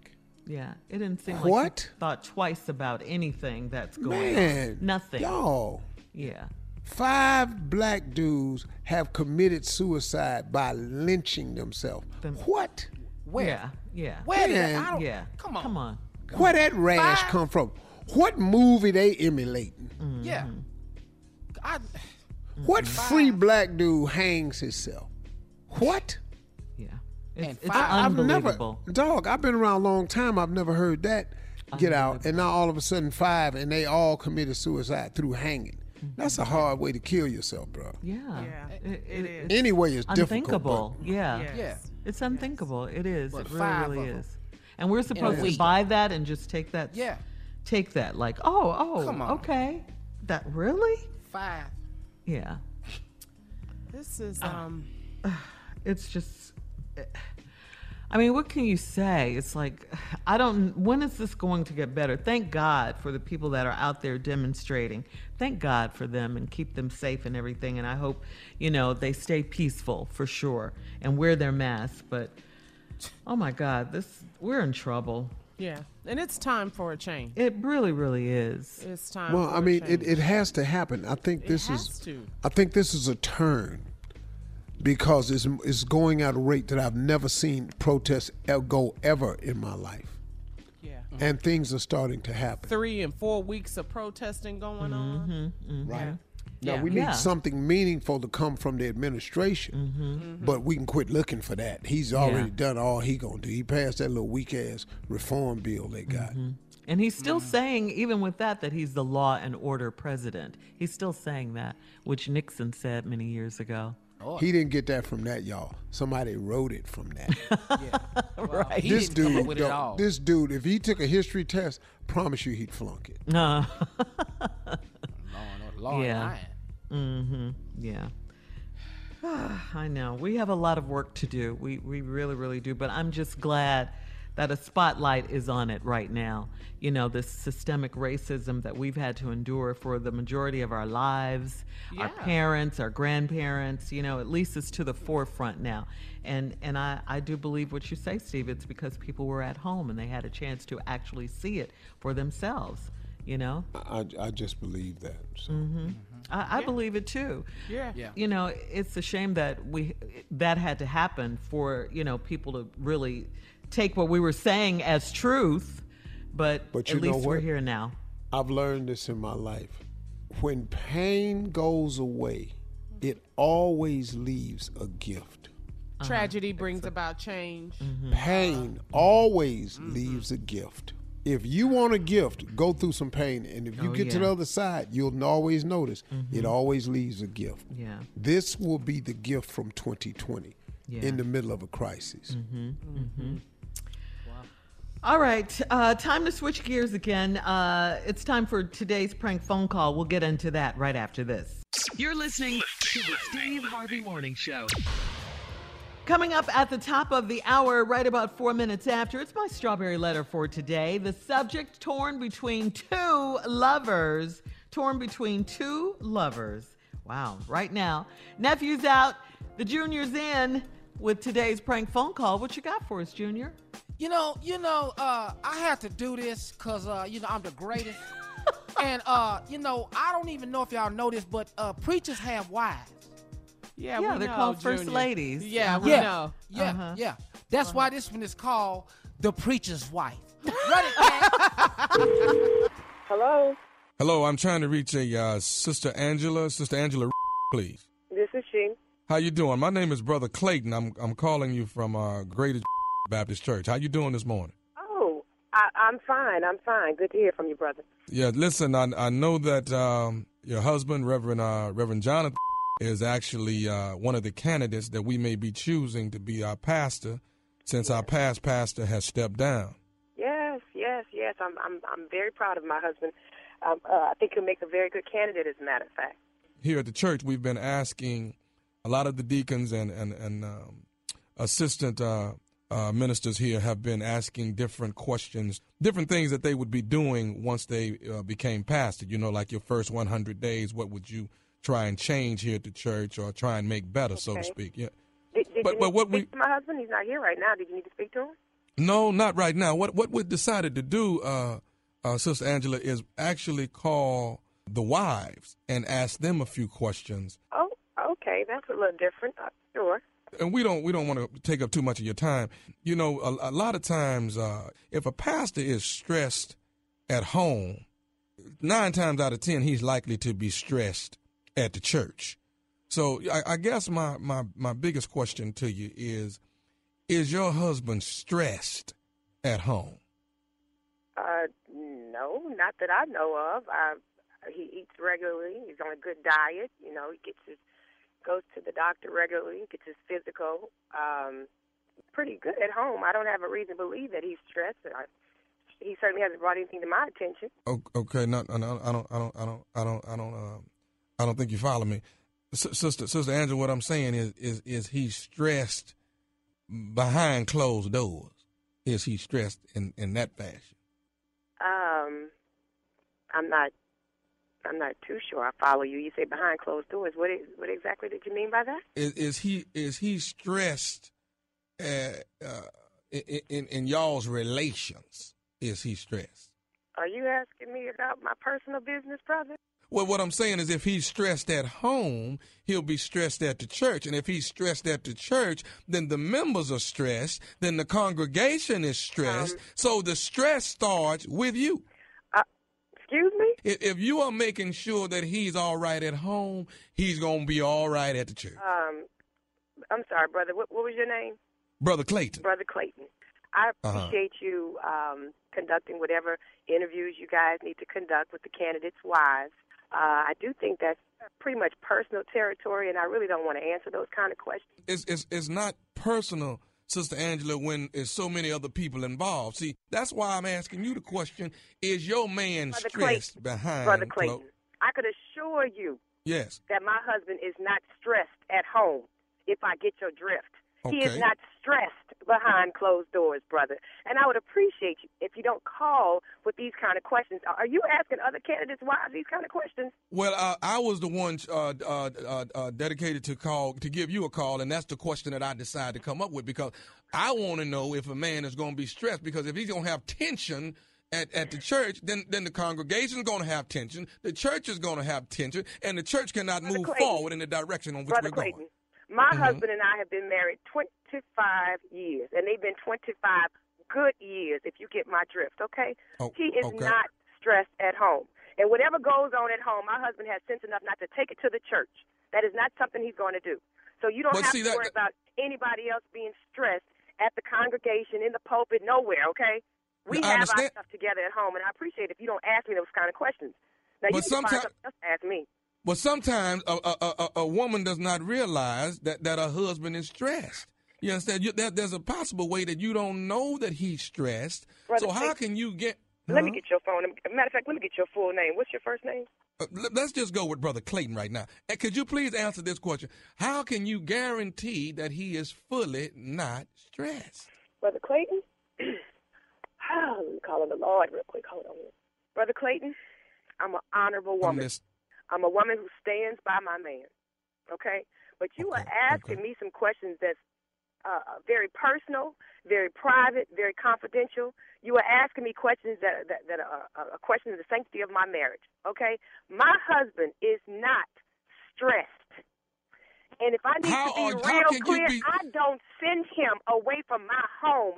Yeah, it didn't seem like What? he thought twice about anything that's going Man, on. Nothing. y'all. Yeah. Five black dudes have committed suicide by lynching themselves. What? Where? Yeah. Yeah. Where did Man. I don't, yeah. Come on. Come on. Where that rash Five- come from? What movie they emulating? Yeah. Mm-hmm. I, What free black dude hangs himself? What? Yeah. It's, And it's five- I've never, unbelievable. dog. I've been around a long time. I've never heard that get out, and now all of a sudden five, and they all committed suicide through hanging. That's a hard way to kill yourself, bro. Yeah. Yeah, It, it it- is. Any way is difficult. unthinkable. yeah. Yes. Yeah. It's unthinkable. It is. But it really, really is. And we're supposed to buy that and just take that. Yeah. Take that. Like, oh, oh, Come on. okay. That really? Five. Yeah. this is um. It's just. I mean, what can you say? It's like, I don't. When is this going to get better? Thank God for the people that are out there demonstrating. Thank God for them and keep them safe and everything. And I hope, you know, they stay peaceful for sure and wear their masks. But, oh my God, this we're in trouble. Yeah, and it's time for a change. It really, really is. It's time. Well, for I a mean, change. it, it has to happen. I think It this has is. to. I think this is a turn because it's it's going at a rate that I've never seen protests go ever in my life, Yeah. and things are starting to happen. Three and four weeks of protesting going on. Mm-hmm, mm-hmm. Right. Now Yeah. we need Yeah. something meaningful to come from the administration, mm-hmm. Mm-hmm. but we can quit looking for that. He's already Yeah. done all he gonna do. He passed that little weak ass reform bill they got. Mm-hmm. And he's still mm. saying, even with that, that he's the law and order president. He's still saying that, which Nixon said many years ago. Oh. He didn't get that from that, y'all. Somebody wrote it from that. right. This didn't come up dude, with it all. this dude, if he took a history test, promise you he'd flunk it. No. Law and Yeah. Iron. mm-hmm. Yeah. I know. We have a lot of work to do. We we really, really do. But I'm just glad that a spotlight is on it right now. You know, this systemic racism that we've had to endure for the majority of our lives, our parents, our grandparents, you know, at least it's to the forefront now. And and I, I do believe what you say, Steve. It's because people were at home and they had a chance to actually see it for themselves, you know? I, I just believe that. So. hmm I, I believe it too. Yeah. Yeah. You know, it's a shame that we that had to happen for you know people to really take what we were saying as truth. But, But at you know least we're here now. I've learned this in my life. When pain goes away, it always leaves a gift. Uh-huh. Tragedy brings about change. Mm-hmm. Pain always leaves a gift. If you want a gift, go through some pain. And if you Oh, get to the other side, you'll always notice Mhm. it always leaves a gift. Yeah. This will be the gift from 2020 Yeah. in the middle of a crisis. Mm-hmm. Mm-hmm. All right, uh, time to switch gears again. Uh, it's time for today's prank phone call. We'll get into that right after this. You're listening to the Steve Harvey Morning Show. Coming up at the top of the hour, right about four minutes after, it's my strawberry letter for today. The subject torn between two lovers. Torn between two lovers. Wow, right now. Nephew's out, the junior's in with today's prank phone call. What you got for us, Junior? You know, you know, uh, I had to do this because, uh, you know, I'm the greatest. and, uh, you know, I don't even know if y'all know this, but uh, preachers have wives. Yeah, Yeah, we they're know, called first ladies. Yeah, we yeah, know. Yeah, Uh-huh. yeah. That's why this one is called The Preacher's Wife. Run it. Hello, Hello, I'm trying to reach a uh, Sister Angela. Sister Angela, please. this is she. How you doing? My name is Brother Clayton. I'm I'm calling you from uh, Greatest Baptist Church. How you doing this morning? Oh, I, I'm fine. I'm fine. Good to hear from you, brother. Yeah, listen, I I know that um, your husband, Reverend uh, Reverend Jonathan, is actually uh, one of the candidates that we may be choosing to be our pastor, since our past pastor has stepped down. Yes, yes, yes. I'm I'm I'm very proud of my husband. Um, uh, I think he'll make a very good candidate, as a matter of fact. here at the church, we've been asking a lot of the deacons and and and um, assistant uh, uh, ministers here have been asking different questions, different things that they would be doing once they uh, became pastor. You know, like your first 100 days, what would you try and change here at the church or try and make better, so to speak? Yeah. Did, did But- you but what we- my husband? He's not here right now. Did you need to speak to him? No, not right now. What what we decided to do, uh, uh, Sister Angela, is actually call the wives and ask them a few questions Oh, okay. That's a little different. Uh, sure. and we don't we don't want to take up too much of your time. You know, a, a lot of times, uh, if a pastor is stressed at home, nine times out of ten, he's likely to be stressed at the church. So I, I guess my, my my biggest question to you is: Is your husband stressed at home? Uh, no, not that I know of. Uh, he eats regularly. He's on a good diet. You know, he gets his goes to the doctor regularly. Gets his physical. Um, pretty good at home. I don't have a reason to believe that he's stressed. I, he certainly hasn't brought anything to my attention. Okay, not, no, I don't, I don't, I don't, I don't, I don't, uh, I don't think you follow me, S- sister, sister Angela. What I'm saying is, is, is he stressed behind closed doors? Is he stressed in in that fashion? Um, I'm not. I'm not too sure. I follow you. You say behind closed doors. What? Is, what exactly did you mean by that? Is, is he is he stressed uh, uh, in, in in y'all's relations? Is he stressed? Are you asking me about my personal business, brother? Well, what I'm saying is, if he's stressed at home, he'll be stressed at the church. And if he's stressed at the church, then the members are stressed. Then the congregation is stressed. so the stress starts with you. excuse me? If, you are making sure that he's all right at home, he's going to be all right at the church. Um, I'm sorry, brother. What, what was your name? Brother Clayton. Brother Clayton. I Uh-huh. appreciate you um, conducting whatever interviews you guys need to conduct with the candidates' wives. Uh, I do think that's pretty much personal territory, and I really don't want to answer those kind of questions. it's, it's, it's not personal, Sister Angela, when there's so many other people involved. See, that's why I'm asking you the question: Is your man Brother stressed Clayton, behind? Brother clo- Clayton, I could assure you yes. that my husband is not stressed at home, if I get your drift. He is not stressed behind closed doors, brother. And I would appreciate you if you don't call with these kind of questions. Are- you asking other candidates why these kind of questions? Well, uh, I was the one uh, uh, uh, uh, dedicated to call to give you a call, and that's the question that I decided to come up with because I want to know if a man is going to be stressed. Because if he's going to have tension at, at the church, then then the congregation is going to have tension, the church is going to have tension, and the church cannot move Clayton. forward in the direction on which Brother we're going. My Mhm. husband and I have been married 25 years, and they've been 25 good years, if you get my drift, okay? Oh, he is okay. not stressed at home. And whatever goes on at home, my husband has sense enough not to take it to the church. That is not something he's going to do. So you don't But have see, to that- worry about anybody else being stressed at the congregation, in the pulpit, nowhere, okay? We have our stuff together at home, and I appreciate if you don't ask me those kind of questions. Now, you But can find something else to ask me. But sometimes a, a, a, a woman does not realize that, that her husband is stressed. You understand? You, there, there's a possible way that you don't know that he's stressed. Brother so how can you get? Let me get your phone. Matter of fact, let me get your full name. What's your first name? Uh, let- let's just go with Brother Clayton right now. And could you please answer this question? How can you guarantee that he is fully not stressed? Brother Clayton? oh, let me call on the Lord real quick. Hold on. Brother Clayton, I'm an honorable woman. this, I'm a woman who stands by my man. Okay? But you are asking me some questions that's uh, very personal, very private, very confidential. You are asking me questions that that, that are, are questions of the sanctity of my marriage. Okay? My husband is not stressed. And if I need How to be real clear, be- I don't send him away from my home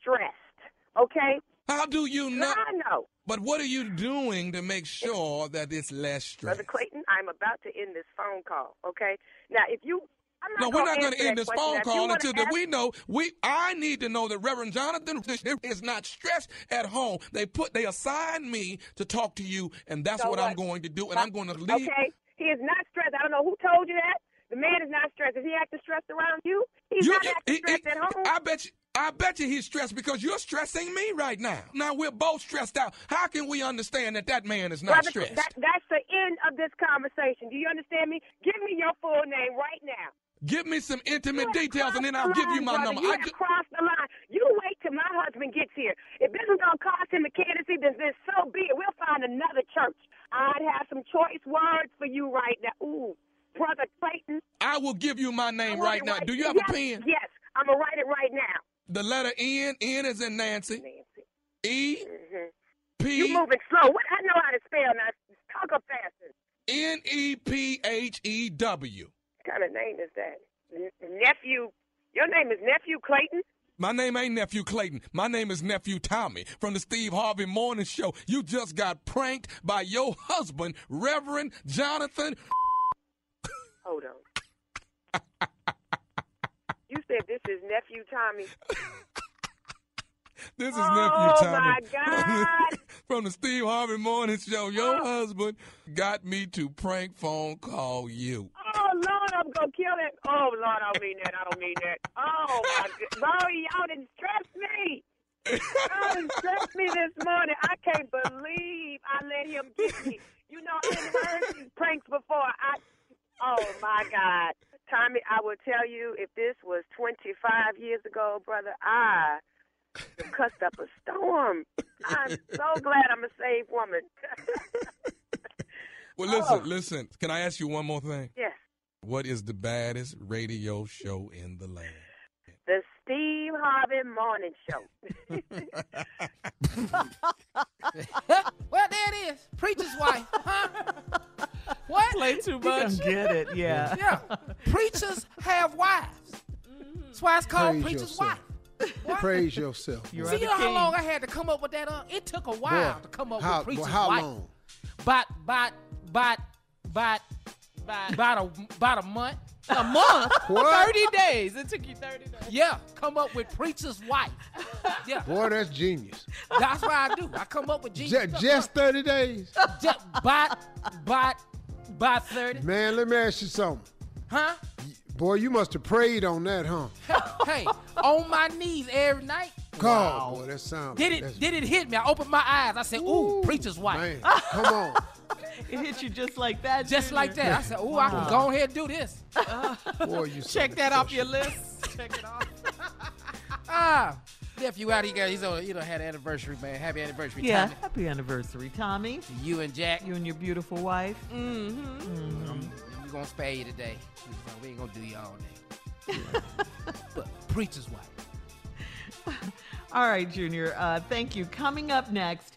stressed. Okay? How do you know? I know. But what are you doing to make sure that it's less stress? Brother Clayton, I'm about to end this phone call. Okay? Now, if you I'm No, we're not going to end this phone Now, if you call until that we know. We I need to know that Reverend Jonathan is not stressed at home. They put they assigned me to talk to you, and that's So what, I'm going to do. And I'm going to leave. Okay? He is not stressed. I don't know who told you that. The man is not stressed. Is he acting stressed around you? He's You- not acting he- stressed he- at home. I bet you. I bet you he's stressed because you're stressing me right now. Now we're both stressed out. How can we understand that that man is not Brother, stressed? That, that's the end of this conversation. Do you understand me? Give me your full name right now. Give me some intimate details, and then I'll give you my line, number. You I have ju- crossed the line. You wait till my husband gets here. If this is gonna cost him a candidacy, then, then so be it. We'll find another church. I'd have some choice words for you right now. Ooh, brother Clayton. I will give you my name right now. Do you have yes, a pen? Yes, I'm gonna write it right now. The letter N. N is in Nancy. E. Mhm. P. You moving slow. What I know how to spell now. Talk up faster. N E P H E W. What kind of name is that? Nephew. Your name is Nephew Clayton. My name ain't Nephew Clayton. My name is Nephew Tommy from the Steve Harvey Morning Show. You just got pranked by your husband, Reverend Jonathan. Hold on. Said this is nephew Tommy. This is oh, Nephew Tommy. my God. from the Steve Harvey Morning Show. Your oh. husband got me to prank phone call you. Oh Lord, I'm gonna kill it. Oh Lord, I don't mean that. I don't mean that. Oh my God, bro, y'all didn't stress me. Y'all didn't stress me this morning. I can't believe I let him get me. You know, I didn't heard these pranks before. I. Oh my God, Tommy, I will tell you, if this was 25 years ago, brother, I cussed up a storm. I'm so glad I'm a saved woman. Well, listen, Oh. listen. Can I ask you one more thing? yes, What is the baddest radio show in the land? the Steve Harvey Morning Show. well, there it is. Preacher's wife. Huh? What? Play too You much. don't get it, yeah. Yeah. Preachers have wives. That's why it's called Praise preacher's yourself. wife. Praise yourself. You're See, you know how long I had to come up with that? Uh, it took a while Boy, to come up how, with preacher's well, how wife. long? But, but, but, but, but, about a, about a month. A month? What? 30 days. It took you 30 days. Yeah, come up with preacher's wife. Yeah, Boy, that's genius. that's what I do. I come up with genius. stuff. just 30 days? Just by, by, by 30. Man, let me ask you something. Huh? Boy, you must have prayed on that, huh? Hey, on my knees every night. God, boy, that sounds. Did it? that's- Did it hit me? I opened my eyes. I said, "Ooh, preacher's wife." Man, come on. It hit you just like that. Just Junior. like that. I said, "Oh, I can go ahead and do this." Boy, you Check that off your list. Check it off. ah, nephew out here, he's on. You know, had an anniversary, man. Happy anniversary, Yeah, Tommy. happy anniversary, Tommy. To you and Jack. You and your beautiful wife. Mm-hmm. We're gonna spare you today. We ain't gonna do you all day. but preacher's wife. All right, Junior. Uh, thank you. Coming up next,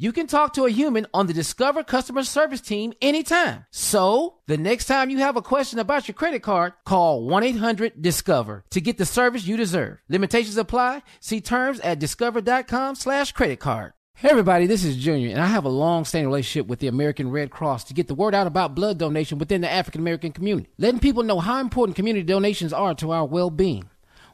You can talk to a human on the Discover customer service team anytime. So, the next time you have a question about your credit card, call 1-800-DISCOVER to get the service you deserve. Limitations apply. See terms at discover.com slash credit card. Hey everybody, this is Junior, and I have a long-standing relationship with the American Red Cross to get the word out about blood donation within the African American community, letting people know how important community donations are to our well-being.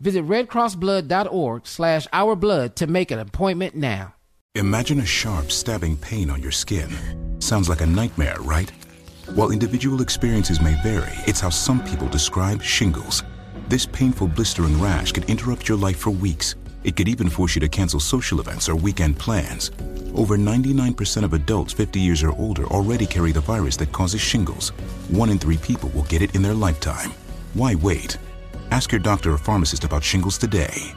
Visit redcrossblood.org slash our blood to make an appointment now. Imagine a sharp, stabbing pain on your skin. Sounds like a nightmare, right? While individual experiences may vary, it's how some people describe shingles. This painful, blistering rash could interrupt your life for weeks. It could even force you to cancel social events or weekend plans. Over 99% of adults 50 years or older already carry the virus that causes shingles. One in three people will get it in their lifetime. Why wait? Ask your doctor or pharmacist about shingles today.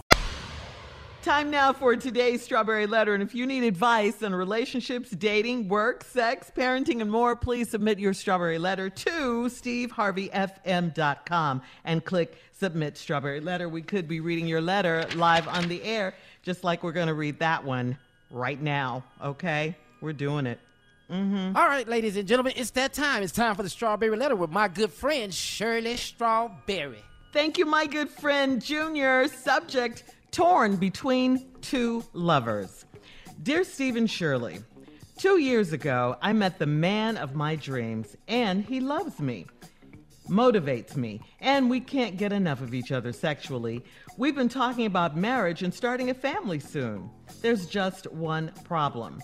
Time now for today's Strawberry Letter. And if you need advice on relationships, dating, work, sex, parenting, and more, please submit your Strawberry Letter to steveharveyfm.com and click Submit Strawberry Letter. We could be reading your letter live on the air, just like we're going to read that one right now. Okay? We're doing it. Mm-hmm. All right, ladies and gentlemen, it's that time. It's time for the Strawberry Letter with my good friend, Shirley Strawberry. Thank you, my good friend Junior. Subject torn between two lovers. Dear Stephen Shirley, two years ago, I met the man of my dreams, and he loves me, motivates me, and we can't get enough of each other sexually. We've been talking about marriage and starting a family soon. There's just one problem.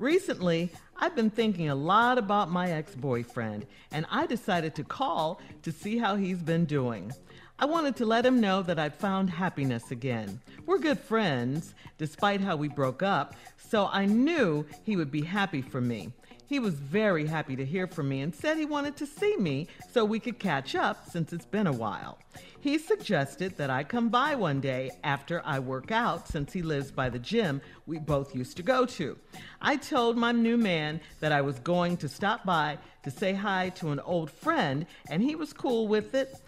Recently, I've been thinking a lot about my ex boyfriend, and I decided to call to see how he's been doing. I wanted to let him know that I'd found happiness again. We're good friends, despite how we broke up, so I knew he would be happy for me. He was very happy to hear from me and said he wanted to see me so we could catch up since it's been a while. He suggested that I come by one day after I work out since he lives by the gym we both used to go to. I told my new man that I was going to stop by to say hi to an old friend and he was cool with it.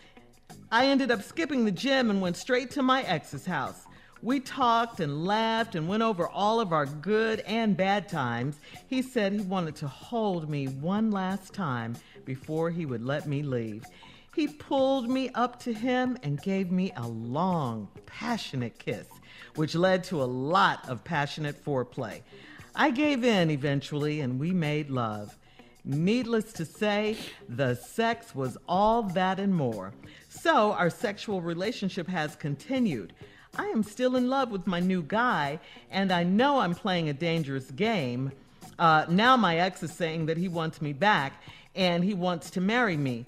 I ended up skipping the gym and went straight to my ex's house. We talked and laughed and went over all of our good and bad times. He said he wanted to hold me one last time before he would let me leave. He pulled me up to him and gave me a long, passionate kiss, which led to a lot of passionate foreplay. I gave in eventually and we made love. Needless to say, the sex was all that and more. So our sexual relationship has continued. I am still in love with my new guy, and I know I'm playing a dangerous game. Uh, now my ex is saying that he wants me back and he wants to marry me.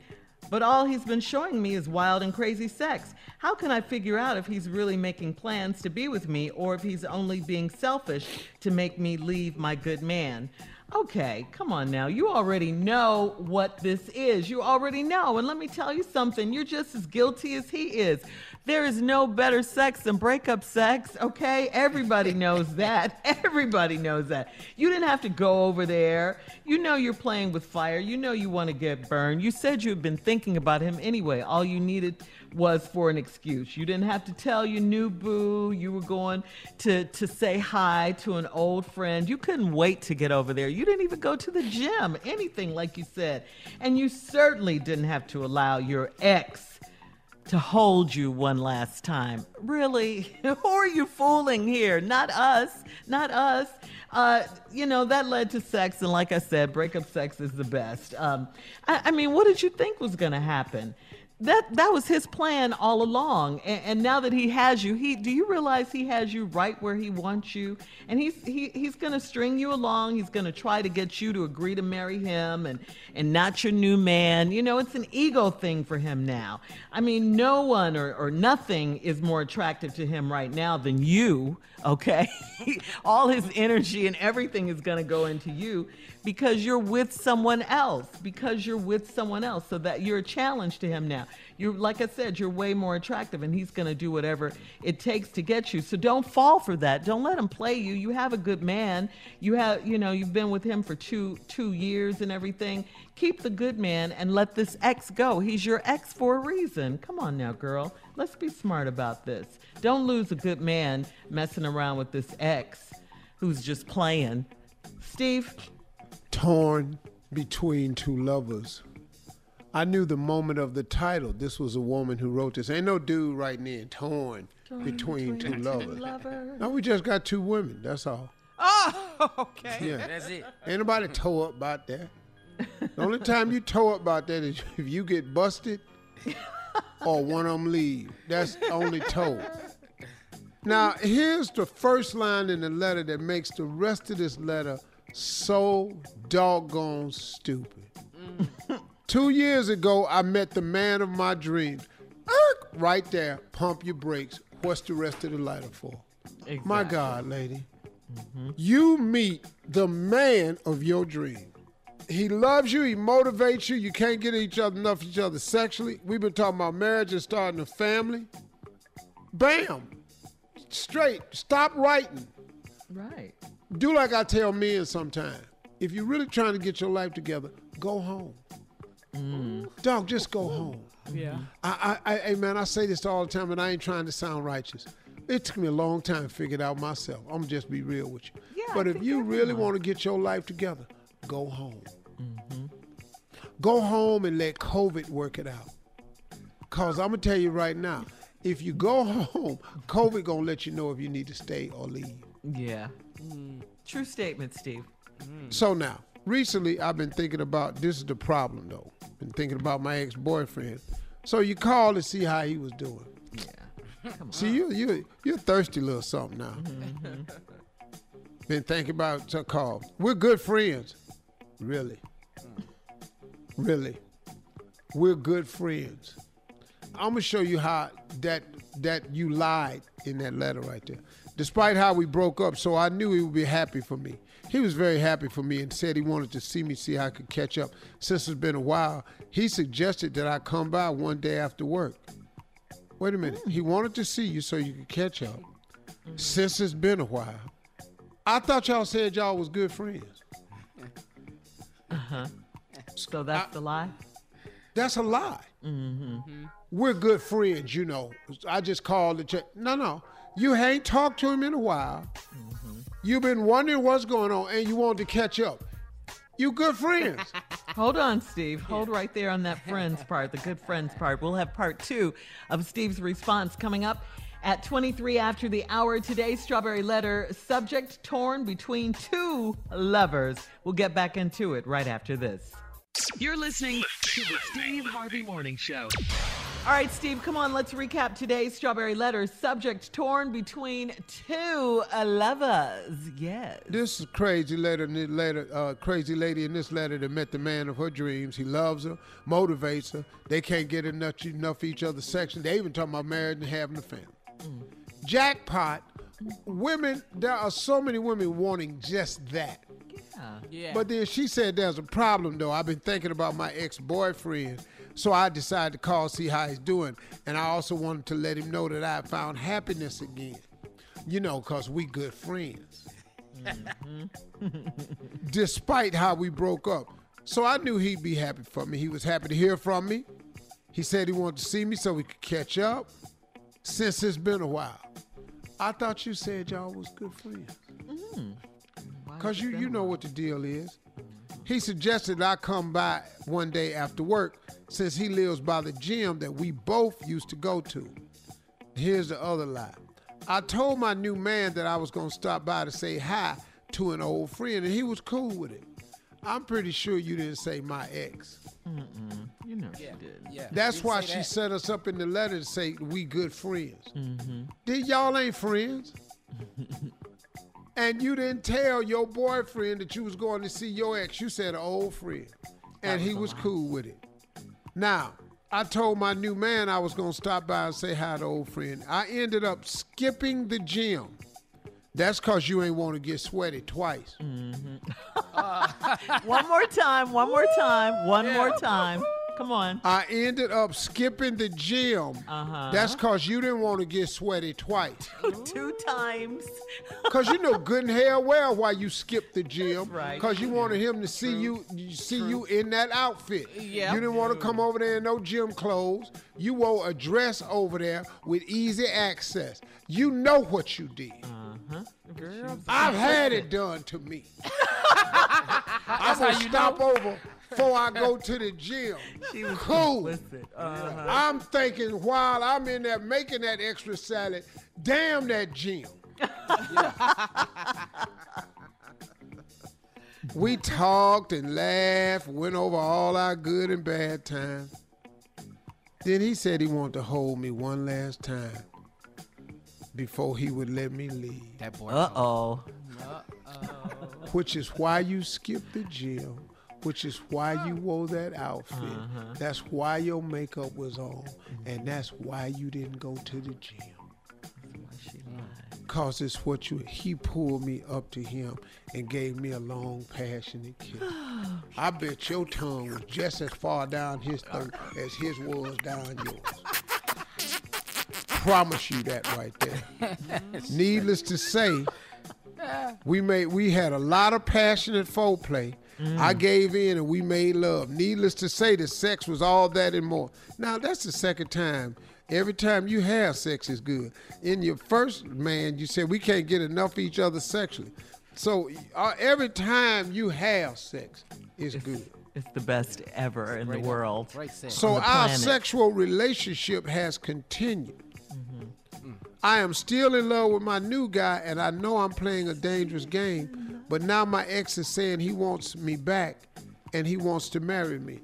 But all he's been showing me is wild and crazy sex. How can I figure out if he's really making plans to be with me or if he's only being selfish to make me leave my good man? Okay, come on now. You already know what this is. You already know. And let me tell you something you're just as guilty as he is. There is no better sex than breakup sex, okay? Everybody knows that. Everybody knows that. You didn't have to go over there. You know you're playing with fire. You know you want to get burned. You said you've been thinking about him anyway. All you needed was for an excuse. You didn't have to tell your new boo you were going to, to say hi to an old friend. You couldn't wait to get over there. You didn't even go to the gym, anything like you said. And you certainly didn't have to allow your ex to hold you one last time. Really? Who are you fooling here? Not us. Not us. Uh, you know, that led to sex. And like I said, breakup sex is the best. Um, I, I mean, what did you think was going to happen? That that was his plan all along. And, and, now that he has you he do you realize he has you right where he wants you? And he's he, he's going to string you along. He's going to try to get you to agree to marry him and and not your new man. You know it's an ego thing for him now. I mean no one or, or nothing is more attractive to him right now than you okay all his energy and everything is going to go into you because you're with someone else, because you're with someone else, so that you're a challenge to him now. You're, like I said, you're way more attractive, and he's going to do whatever it takes to get you. So don't fall for that. Don't let him play you. You have a good man. You have, you know, you've been with him for two two years and everything. Keep the good man and let this ex go. He's your ex for a reason. Come on now, girl. Let's be smart about this. Don't lose a good man messing around with this ex who's just playing. Steve, torn between two lovers. I knew the moment of the title. This was a woman who wrote this. Ain't no dude writing in torn, torn between, between, two lovers. lovers. No, we just got two women. That's all. Oh, okay. Yeah. That's it. Ain't nobody toe up about that. the only time you toe up about that is if you get busted or one of them leave. That's only told. Now, here's the first line in the letter that makes the rest of this letter – so doggone stupid. Mm. Two years ago, I met the man of my dreams. Right there, pump your brakes. What's the rest of the letter for? Exactly. My God, lady. Mm-hmm. You meet the man of your dream. He loves you, he motivates you. You can't get each other enough each other sexually. We've been talking about marriage and starting a family. Bam. Straight. Stop writing. Right do like I tell men sometimes. If you're really trying to get your life together, go home. Mm. Dog, just go home. Yeah. I, I, I, hey man, I say this all the time, and I ain't trying to sound righteous. It took me a long time to figure it out myself. I'm just be real with you. Yeah, but if you really want to get your life together, go home. Mm-hmm. Go home and let COVID work it out. Cause I'm gonna tell you right now, if you go home, COVID gonna let you know if you need to stay or leave. Yeah. Mm. True statement, Steve. Mm. So now, recently I've been thinking about this is the problem though. Been thinking about my ex boyfriend. So you call to see how he was doing. Yeah. Come see you you you're thirsty little something now. Mm-hmm. been thinking about to call. We're good friends. Really. Really. We're good friends. I'm gonna show you how that that you lied in that letter right there despite how we broke up, so I knew he would be happy for me. He was very happy for me and said he wanted to see me, see how I could catch up. Since it's been a while, he suggested that I come by one day after work. Wait a minute. He wanted to see you so you could catch up. Since it's been a while. I thought y'all said y'all was good friends. Uh huh. So that's the lie? That's a lie. Mm-hmm. We're good friends, you know. I just called to check. No, no. You ain't talked to him in a while. You've been wondering what's going on and you want to catch up. You good friends. Hold on, Steve. Hold right there on that friends part, the good friends part. We'll have part two of Steve's response coming up at 23 after the hour. Today's Strawberry Letter subject torn between two lovers. We'll get back into it right after this. You're listening to the Steve Harvey Morning Show. All right, Steve, come on. Let's recap today's Strawberry Letter subject torn between two lovers. Yes. This is crazy letter, this letter, uh, crazy lady in this letter that met the man of her dreams. He loves her, motivates her. They can't get enough enough each other's section. They even talking about marriage and having a family. Jackpot. Women, there are so many women wanting just that. Yeah. But then she said there's a problem though. I've been thinking about my ex-boyfriend. So I decided to call, see how he's doing. And I also wanted to let him know that I found happiness again. You know, because we good friends. Mm-hmm. Despite how we broke up. So I knew he'd be happy for me. He was happy to hear from me. He said he wanted to see me so we could catch up. Since it's been a while. I thought you said y'all was good friends. Mm-hmm. Cause you you know what the deal is. He suggested I come by one day after work since he lives by the gym that we both used to go to. Here's the other lie. I told my new man that I was gonna stop by to say hi to an old friend and he was cool with it. I'm pretty sure you didn't say my ex. Mm-mm. You know she did. Yeah. That's why she set us up in the letter to say we good friends. Mm-hmm. Then y'all ain't friends. and you didn't tell your boyfriend that you was going to see your ex. You said an old friend. And he was cool with it. Now, I told my new man I was going to stop by and say hi to old friend. I ended up skipping the gym. That's because you ain't want to get sweaty twice. one more time, one more time, one more time. Come on. I ended up skipping the gym. Uh-huh. That's because you didn't want to get sweaty twice. Two times. Because you know good and hell well why you skipped the gym. right. Because you wanted him to see you you see you in that outfit. Yeah. You didn't want to come over there in no gym clothes. You wore a dress over there with easy access. You know what you did. Uh-huh. Girl. I've had it done to me. I'm gonna stop over before I go to the gym. She was cool. Uh-huh. I'm thinking while I'm in there making that extra salad, damn that gym. we talked and laughed, went over all our good and bad times. Then he said he wanted to hold me one last time before he would let me leave. That boy. Uh oh. Which is why you skipped the gym. Which is why you wore that outfit. Uh-huh. That's why your makeup was on. And that's why you didn't go to the gym. Cause it's what you he pulled me up to him and gave me a long passionate kiss. I bet your tongue was just as far down his throat as his was down yours. Promise you that right there. Needless to say, we made we had a lot of passionate foreplay. I gave in and we made love. Needless to say, the sex was all that and more. Now that's the second time. Every time you have sex is good. In your first man, you said we can't get enough of each other sexually. So uh, every time you have sex is good. It's the best ever in the world. So the our sexual relationship has continued. I am still in love with my new guy, and I know I'm playing a dangerous game. But now my ex is saying he wants me back, and he wants to marry me.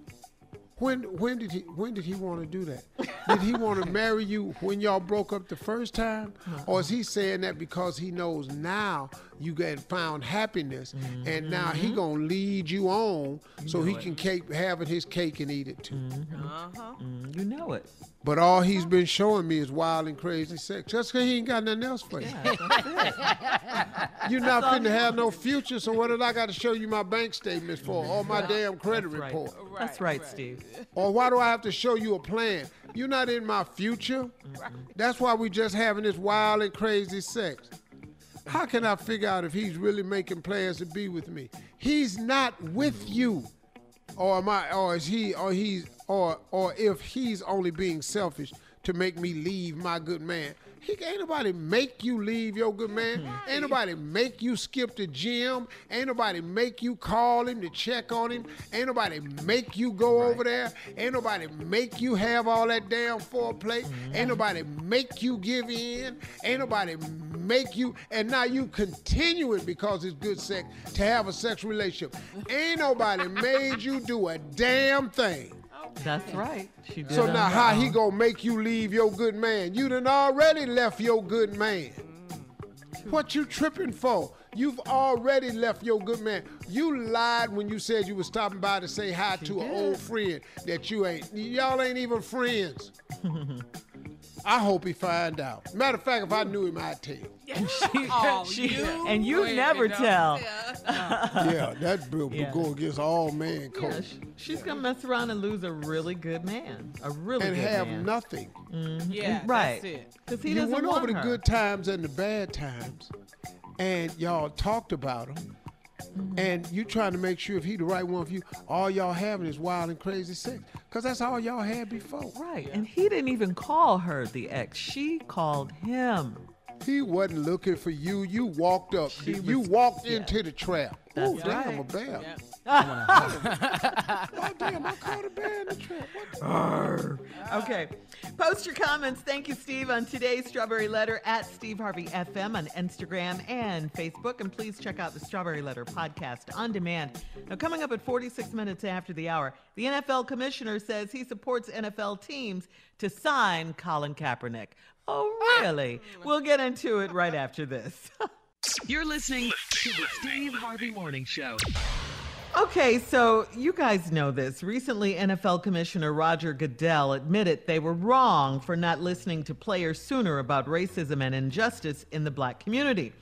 When when did he when did he want to do that? Did he want to marry you when y'all broke up the first time, or is he saying that because he knows now you get found happiness, and now Mm-hmm. he gonna lead you on so he it. can keep having his cake and eat it too. Uh-huh. Mm, you know it. But all he's been showing me is wild and crazy sex. Just because he ain't got nothing else for you. You're not finna have no future, so what did I got to show you my bank statements for or my damn credit That's right. report? That's right, Steve. Or why do I have to show you a plan? You're not in my future. That's why we just having this wild and crazy sex. How can I figure out if he's really making plans to be with me? He's not with you. Or am I or is he or he's or or if he's only being selfish to make me leave my good man. He ain't nobody make you leave your good man. Mm-hmm. Ain't nobody make you skip the gym. Ain't nobody make you call him to check on him. Ain't nobody make you go over there. Ain't nobody make you have all that damn foreplay. Mm-hmm. Ain't nobody make you give in. Ain't nobody make you and now you continue it because it's good sex to have a sexual relationship. Ain't nobody made you do a damn thing. That's right. She did. So now her how he um, gonna make you leave your good man? You done already left your good man. What you tripping for? You've already left your good man. You lied when you said you was stopping by to say hi to an old friend that you ain't. Y'all ain't even friends. I hope he find out. Matter of fact, if I knew him, I'd tell. Oh, She- you and you never don't tell. yeah, that bill Yeah. would go against all man Yeah, code. she's gonna mess around and lose a really good man, a really and good have man. nothing. Mhm. Yeah, right. Because he you doesn't went want over the good times and the bad times, and y'all talked about them. Mm-hmm. And you trying to make sure if he the right one for you, all y'all having is wild and crazy sex, cause that's all y'all had before. Right, and he didn't even call her the ex. She called him. He wasn't looking for you. You walked up. She you was- walked yeah. into the trap. That's oh damn, right. a bear. Yep. oh damn, I caught a bear in the trap. What Okay. Post your comments. Thank you, Steve, on today's Strawberry Letter at Steve Harvey FM on Instagram and Facebook. And please check out the Strawberry Letter podcast on demand. Now, coming up at 46 minutes after the hour, the NFL commissioner says he supports NFL teams to sign Colin Kaepernick. Oh, ah! really? We'll get into it right after this. You're listening to the Steve Harvey Morning Show. Okay, so you guys know this. Recently, NFL Commissioner Roger Goodell admitted they were wrong for not listening to players sooner about racism and injustice in the black community.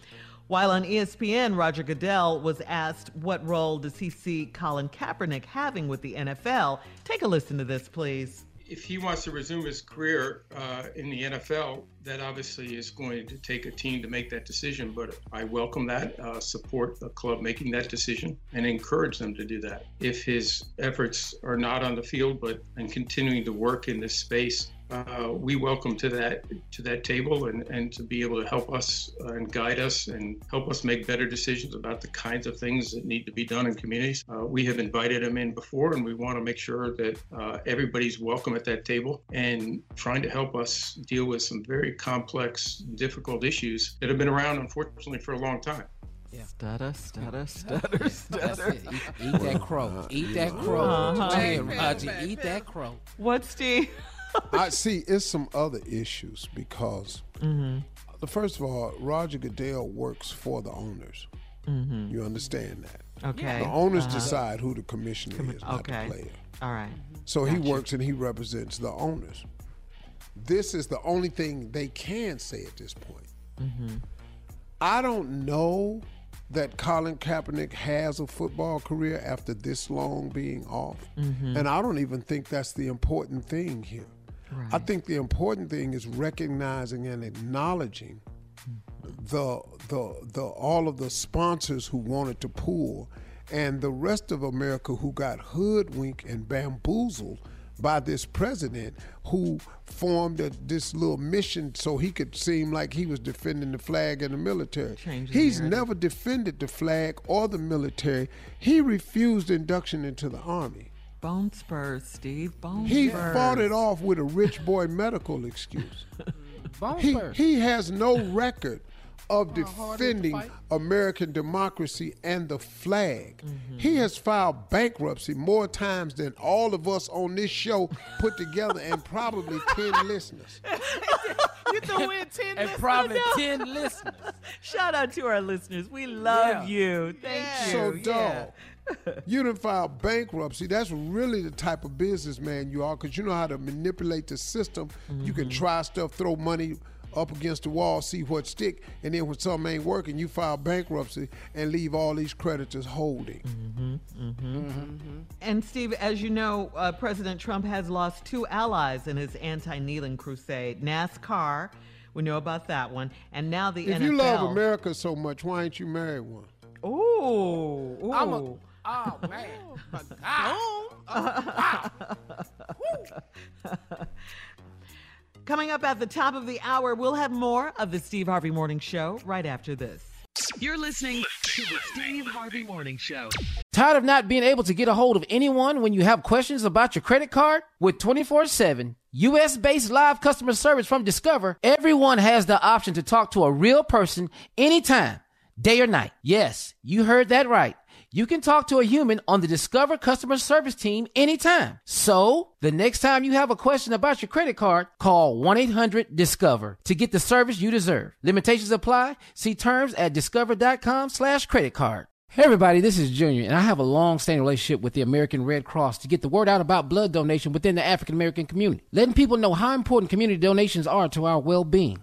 While on ESPN, Roger Goodell was asked what role does he see Colin Kaepernick having with the NFL. Take a listen to this, please. If he wants to resume his career uh, in the NFL, that obviously is going to take a team to make that decision. But I welcome that, uh, support the club making that decision, and encourage them to do that. If his efforts are not on the field, but and continuing to work in this space, uh, we welcome to that to that table and, and to be able to help us uh, and guide us and help us make better decisions about the kinds of things that need to be done in communities. Uh, we have invited them in before, and we want to make sure that uh, everybody's welcome at that table and trying to help us deal with some very complex, difficult issues that have been around, unfortunately, for a long time. Yeah. Stutter, stutter, stutter, stutter. Eat, eat that crow. Eat that crow. Uh-huh. Go Roger. Eat that crow. What, Steve? I see. It's some other issues because, Mm-hmm. the first of all, Roger Goodell works for the owners. Mhm. You understand that? Okay. The owners Uh-huh. decide who the commissioner Commi- is, not okay. the player. All right. So he works and he represents the owners. This is the only thing they can say at this point. Mm-hmm. I don't know that Colin Kaepernick has a football career after this long being off. Mhm. And I don't even think that's the important thing here. I think the important thing is recognizing and acknowledging the the the all of the sponsors who wanted to pull and the rest of America who got hoodwinked and bamboozled by this president who formed a, this little mission so he could seem like he was defending the flag and the military. He's narrative. never defended the flag or the military. He refused induction into the army. Bone spurs, Steve. Bone He spurs. fought it off with a rich boy medical excuse. Bone he, spurs. he has no record of hard is it to defending? American democracy and the flag. Mm-hmm. He has filed bankruptcy more times than all of us on this show put together and probably 10 listeners. you threw in 10 and listeners. probably 10 listeners. Shout out to our listeners. We love Yeah. you. Thank you. So, Yeah. Dog, you didn't file bankruptcy. That's really the type of businessman you are because you know how to manipulate the system. You can Mm-hmm. try stuff, throw money up against the wall, see what stick, and then when something ain't working, you file bankruptcy and leave all these creditors holding. Mm-hmm. And Steve, as you know, uh, President Trump has lost two allies in his anti-kneeling crusade: NASCAR, we know about that one, and now the If NFL. you love America so much, why ain't you married one? Ooh, ooh. I'm a, oh, man. Ah. Coming up at the top of the hour, we'll have more of the Steve Harvey Morning Show right after this. You're listening to the Steve Harvey Morning Show. Tired of not being able to get a hold of anyone when you have questions about your credit card? With 24 7 US based live customer service from Discover, everyone has the option to talk to a real person anytime, day or night. Yes, you heard that right. You can talk to a human on the Discover customer service team anytime. So, the next time you have a question about your credit card, call 1 800 Discover to get the service you deserve. Limitations apply. See terms at discover.com/slash credit card. Hey everybody, this is Junior, and I have a long-standing relationship with the American Red Cross to get the word out about blood donation within the African American community, letting people know how important community donations are to our well-being.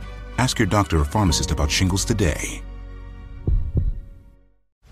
Ask your doctor or pharmacist about shingles today.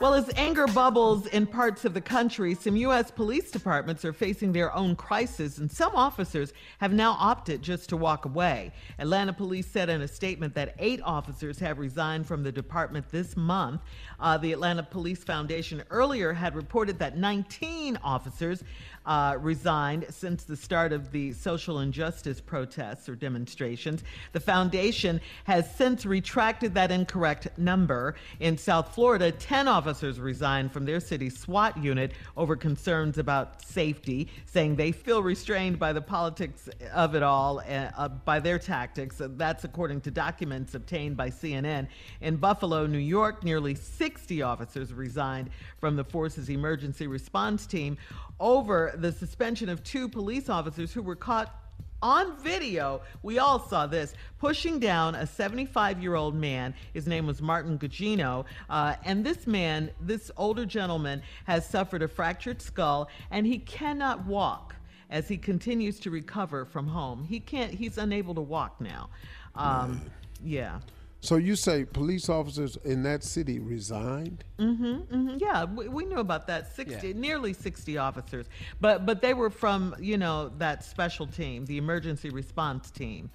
Well, as anger bubbles in parts of the country, some U.S. police departments are facing their own crisis, and some officers have now opted just to walk away. Atlanta police said in a statement that eight officers have resigned from the department this month. Uh, the Atlanta Police Foundation earlier had reported that 19 officers uh, resigned since the start of the social injustice protests or demonstrations. The foundation has since retracted that incorrect number. In South Florida, 10 officers resigned from their city SWAT unit over concerns about safety, saying they feel restrained by the politics of it all, uh, uh, by their tactics. That's according to documents obtained by CNN. In Buffalo, New York, nearly 60 officers resigned from the force's emergency response team over the suspension of two police officers who were caught on video. We all saw this pushing down a 75 year old man. His name was Martin Gugino. Uh, and this man, this older gentleman, has suffered a fractured skull and he cannot walk as he continues to recover from home. He can't, he's unable to walk now. Um, yeah. So you say police officers in that city resigned? Mm-hmm, mm-hmm. Yeah, we, we knew about that. Sixty, Yeah. nearly sixty officers, but but they were from you know that special team, the emergency response team.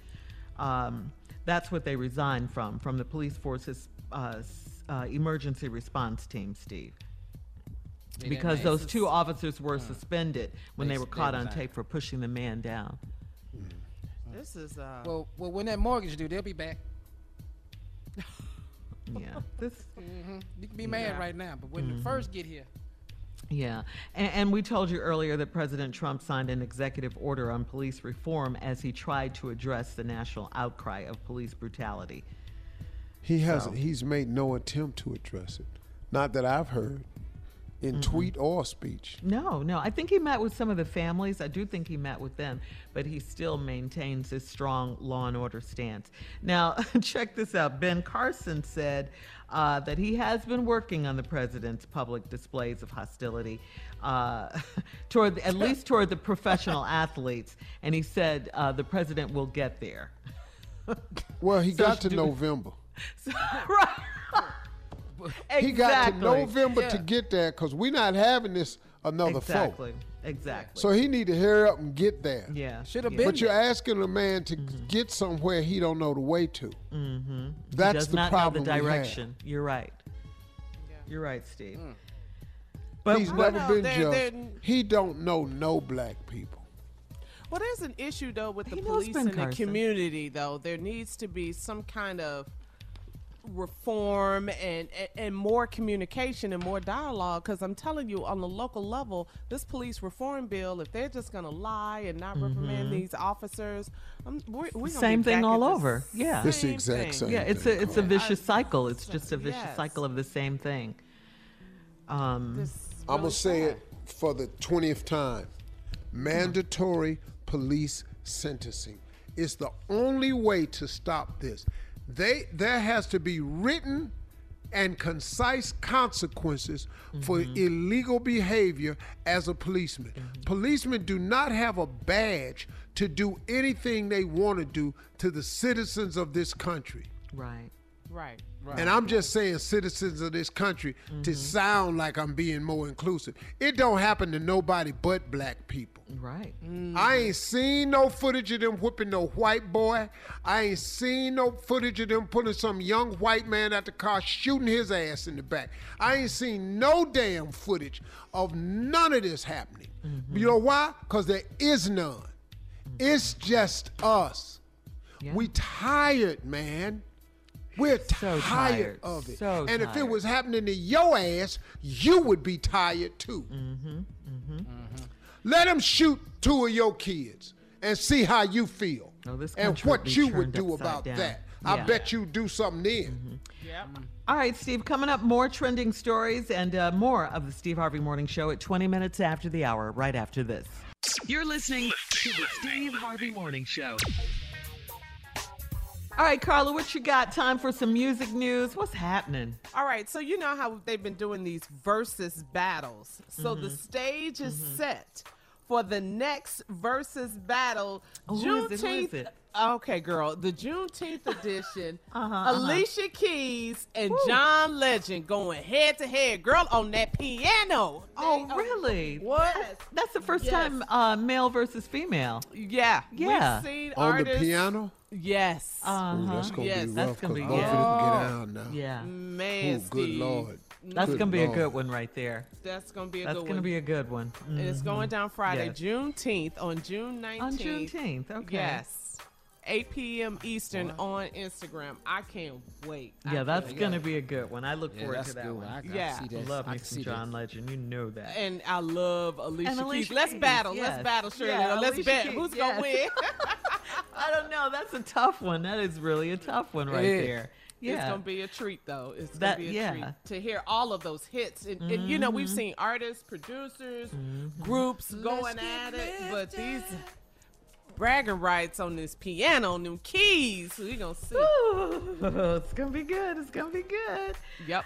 Um, that's what they resigned from, from the police force's uh, uh, emergency response team, Steve. Yeah, Because that those makes two officers were suspended when they They- were they caught on tape for pushing the man down. This is uh. Well, well, when that mortgage due, they'll be back. Yeah, this. hmm You can be mad Yeah. right now, but when Mhm. the first get here, Yeah. And, and we told you earlier that President Trump signed an executive order on police reform as he tried to address the national outcry of police brutality. He has So- he's made no attempt to address it. Not that I've heard in tweet or speech. No, no. I think he met with some of the families. I do think he met with them, but he still maintains his strong law and order stance. Now, check this out. Ben Carson said uh, that he has been working on the president's public displays of hostility uh, toward, at least toward the professional athletes, and he said uh, the president will get there. Well, he So got to do- November. right. He got to Exactly. November to get there because we're not having this another Exactly. foe. Exactly. So he need to hurry up and get there. Yeah. Shoulda Yeah. been But you're asking a man to get somewhere he don't know the way to. Mm-hmm. That's he does the not problem know the direction. You're right. You're right, Steve. Mm. But He's but- never No, been they're- judged. they're- He don't know no black people. Well, there's an issue though with the He police Ben and the community. Though there needs to be some kind of reform and, and and more communication and more dialogue. Because I'm telling you, on the local level, this police reform bill, if they're just gonna lie and not reprimand Mhm. these officers, um, we're, we're gonna same thing all over. Yeah, It's the same exact thing. same yeah. It's a it's a Yeah. vicious cycle. It's just a vicious Yes. cycle of the same thing. Um, I'm gonna say it for the twentieth time. Mandatory police sentencing is the only way to stop this. They there has to be written and concise consequences for mm-hmm. illegal behavior as a policeman. Mm-hmm. Policemen do not have a badge to do anything they want to do to the citizens of this country. right. Right. And I'm just saying citizens of this country to mm-hmm. sound like I'm being more inclusive. It don't happen to nobody but black people. Right. Mm-hmm. I ain't seen no footage of them whipping no white boy. I ain't seen no footage of them putting some young white man at the car shooting his ass in the back. I ain't seen no damn footage of none of this happening. Mm-hmm. You know why? Because there is none. It's just us. We tired, man. We're tired, tired. of it. So and if it was happening to your ass, you would be tired too. Mm-hmm. Mm-hmm. Let them shoot two of your kids and see how you feel. Oh, this and what you would do about down. that. I bet you do something then. Yep. All right, Steve, coming up, more trending stories and uh, more of the Steve Harvey Morning Show at 20 minutes after the hour, right after this. You're listening to the Steve Harvey Morning Show. All right, Carla, what you got? Time for some music news. What's happening? All right, so you know how they've been doing these Verzuz battles. So the Mhm. stage is set for the next Verzuz battle, Oh, who is it? Who is Juneteenth. it? Okay, girl, the Juneteenth edition. Uh-huh, uh-huh. Alicia Keys and John Legend going head to head, girl, on that piano. Oh, really? What? That's the first Yes. time uh, male versus female. Yeah, Yeah. We've seen On the piano? Yes. Uh-huh. Ooh, that's gonna yes. be That's rough gonna because be- both yeah. of them get out now. Yeah. Man, Ooh, good lord. That's Good going to be a good one right there. That's gonna be a good one. That's good going to one. be a good one. And it's Mhm. going down Friday, Yes. Juneteenth on June 19th. On Juneteenth, okay. Yes. 8 p.m. Eastern on Instagram. I can't wait. I Yeah, that's going to be a good one. I look Yeah, forward to that good one. one. I- I Yeah. see that. Love I me some see John Legend. You know that. And I love Alicia, And Alicia Keys. Let's battle. yes. Let's battle, Shirley. Yeah, Let's Alicia bet Keys, who's yes. gonna win. I don't know. That's a tough one. That is really a tough one right Yeah. there. Yeah. It's gonna be a treat, though. It's That- gonna be a yeah. treat to hear all of those hits. And, and you know, we've Mhm. seen artists, producers, Mm-hmm. groups going at it, but these bragging rights on this piano, on them keys. We gonna see. it's gonna be good. It's gonna be good. Yep.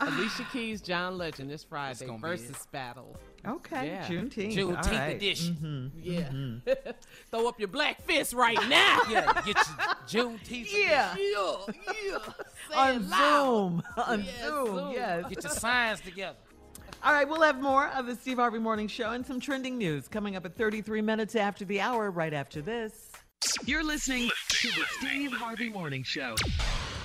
Alicia Keys, John Legend this Friday gonna be Verzuz battle. Okay, Yeah. Juneteenth. Juneteenth right. edition. Mhm, Yeah. mhm. Throw up your black fist right now. Yeah, get your Juneteenth. Yeah. yeah, yeah. Say On. Zoom. On Yes, Zoom. Zoom. Yes. Get your signs together. All right, we'll have more of the Steve Harvey Morning Show and some trending news coming up at 33 minutes after the hour, right after this. You're listening to the Steve Harvey Morning Show.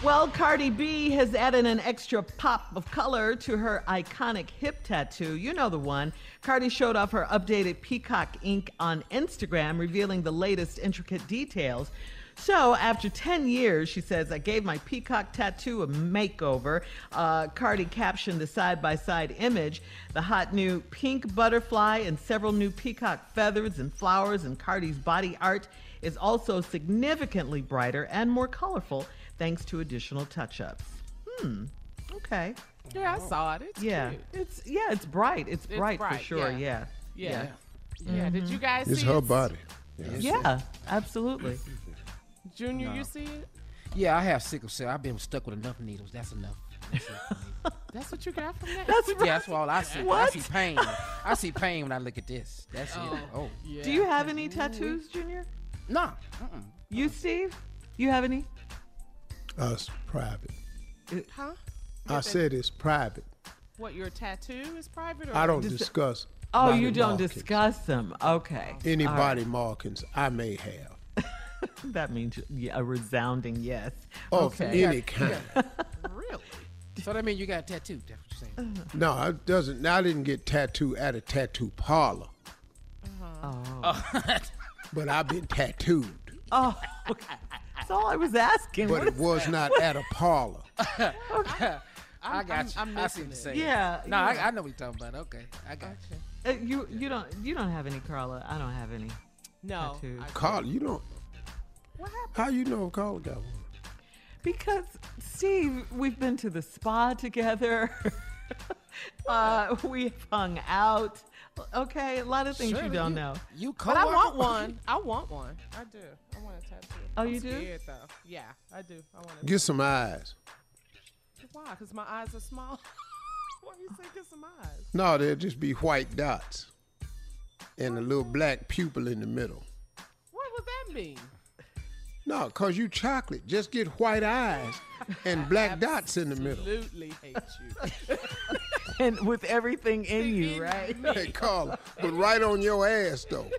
Well, Cardi B has added an extra pop of color to her iconic hip tattoo. You know the one. Cardi showed off her updated peacock ink on Instagram, revealing the latest intricate details. So, after 10 years, she says, I gave my peacock tattoo a makeover. Uh, Cardi captioned the side by side image the hot new pink butterfly and several new peacock feathers and flowers, and Cardi's body art is also significantly brighter and more colorful thanks to additional touch-ups. Hmm. Okay. Yeah, I saw it. It's yeah. cute. It's yeah, it's bright. It's, It's bright, for sure. yeah. Yeah. Yeah. Yeah. Did you guys It's see her it? body. Yeah, absolutely. Junior, No. you see it? Yeah, I have sickle cell. I've been stuck with enough needles. That's enough. That's it for me. That's what you got from that? That's Yeah, that's all I see. What? I see pain. I see pain when I look at this. That's it. Oh, yeah. Do you have any tattoos, Junior? No. You, uh-uh. Steve? You have any? Us private. Huh? I said it's private. What, your tattoo is private? Or I don't Dis- discuss. Oh, body you don't markings. discuss them. Okay. Any All body markings I may have. That means a resounding yes. Of okay. any kind. Really? So that means you got a tattoo. That's what you're saying. No, it doesn't. I didn't get tattooed at a tattoo parlor, uh-huh. Oh. oh but I've been tattooed. Oh, okay. That's all I was asking. But What it is- was not at a parlor. I I'm- got you. I'm I see missing what you're it. saying. Yeah, No, yeah. I, I know what you're talking about. Okay, I got you. Uh, you you don't you don't have any, Carla. I don't have any. No. Tattoos. Carla, you don't. What happened? How you know if Carla got one? Because Steve, we've been to the spa together. uh, we've hung out. Okay, a lot of things you don't know. You But I want one. I want one. I do. I want a tattoo. Oh, I'm you do? Scared, though. Yeah, I do. I want to. Get some eyes. Why? Because my eyes are small. Why you say get some eyes? No, they'll just be white dots and a little black pupil in the middle. What would that mean? No, cause you chocolate. Just get white eyes and black dots in the middle. Absolutely hate you. And with everything in you, right? Hey, Carla, but right on your ass though.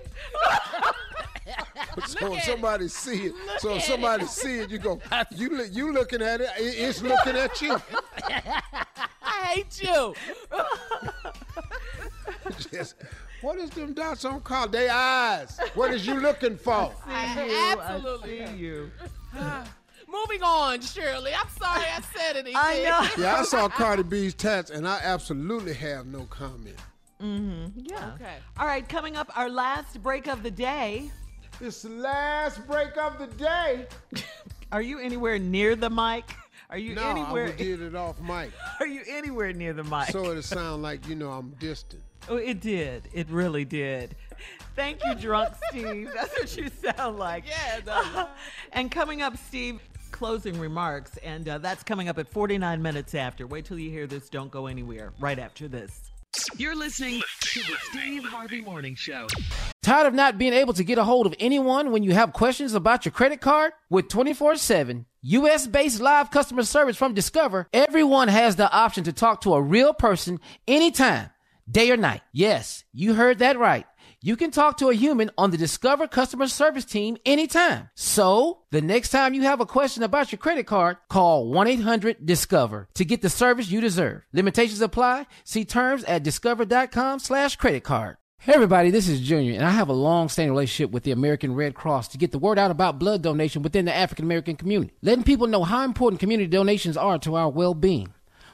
so if somebody see it, so if somebody see it, you go, you look, you looking at it, it- it's looking at you. I hate you. Just, what is them dots on Carla? They eyes. What is you looking for? I, See you, absolutely I see you. Moving on, Shirley. I'm sorry I said it. I know. Yeah, I saw Cardi B's tats, and I absolutely have no comment. Mm-hmm. Yeah. Okay. All right, coming up, our last break of the day. It's the last break of the day. Are you anywhere near the mic? Are you anywhere No, anywhere? I did it off mic, Are you anywhere near the mic? so it'll sound like you know I'm distant. Oh, it did. It really did. Thank you, drunk Steve. That's what you sound like. Yeah, it does. and coming up, Steve, closing remarks, and uh, that's coming up at 49 minutes after. Wait till you hear this. Don't go anywhere. Right after this. You're listening to the Steve Harvey Morning Show. Tired of not being able to get a hold of anyone when you have questions about your credit card? With 24 7 US based live customer service from Discover, everyone has the option to talk to a real person anytime, day or night. Yes, you heard that right. You can talk to a human on the Discover customer service team anytime. So, the next time you have a question about your credit card, call 1-800-DISCOVER to get the service you deserve. Limitations apply. See terms at discover.com slash credit card. Hey everybody, this is Junior, and I have a long-standing relationship with the American Red Cross to get the word out about blood donation within the African American community, letting people know how important community donations are to our well-being.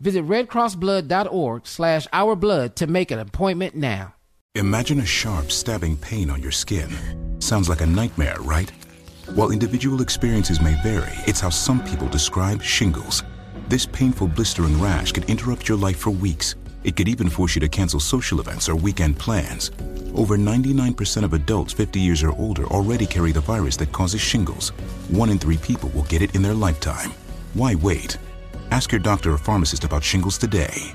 Visit redcrossblood.org slash ourblood to make an appointment now. Imagine a sharp, stabbing pain on your skin. Sounds like a nightmare, right? While individual experiences may vary, it's how some people describe shingles. This painful blistering rash could interrupt your life for weeks. It could even force you to cancel social events or weekend plans. Over 99% of adults 50 years or older already carry the virus that causes shingles. One in three people will get it in their lifetime. Why wait? Ask your doctor or pharmacist about shingles today.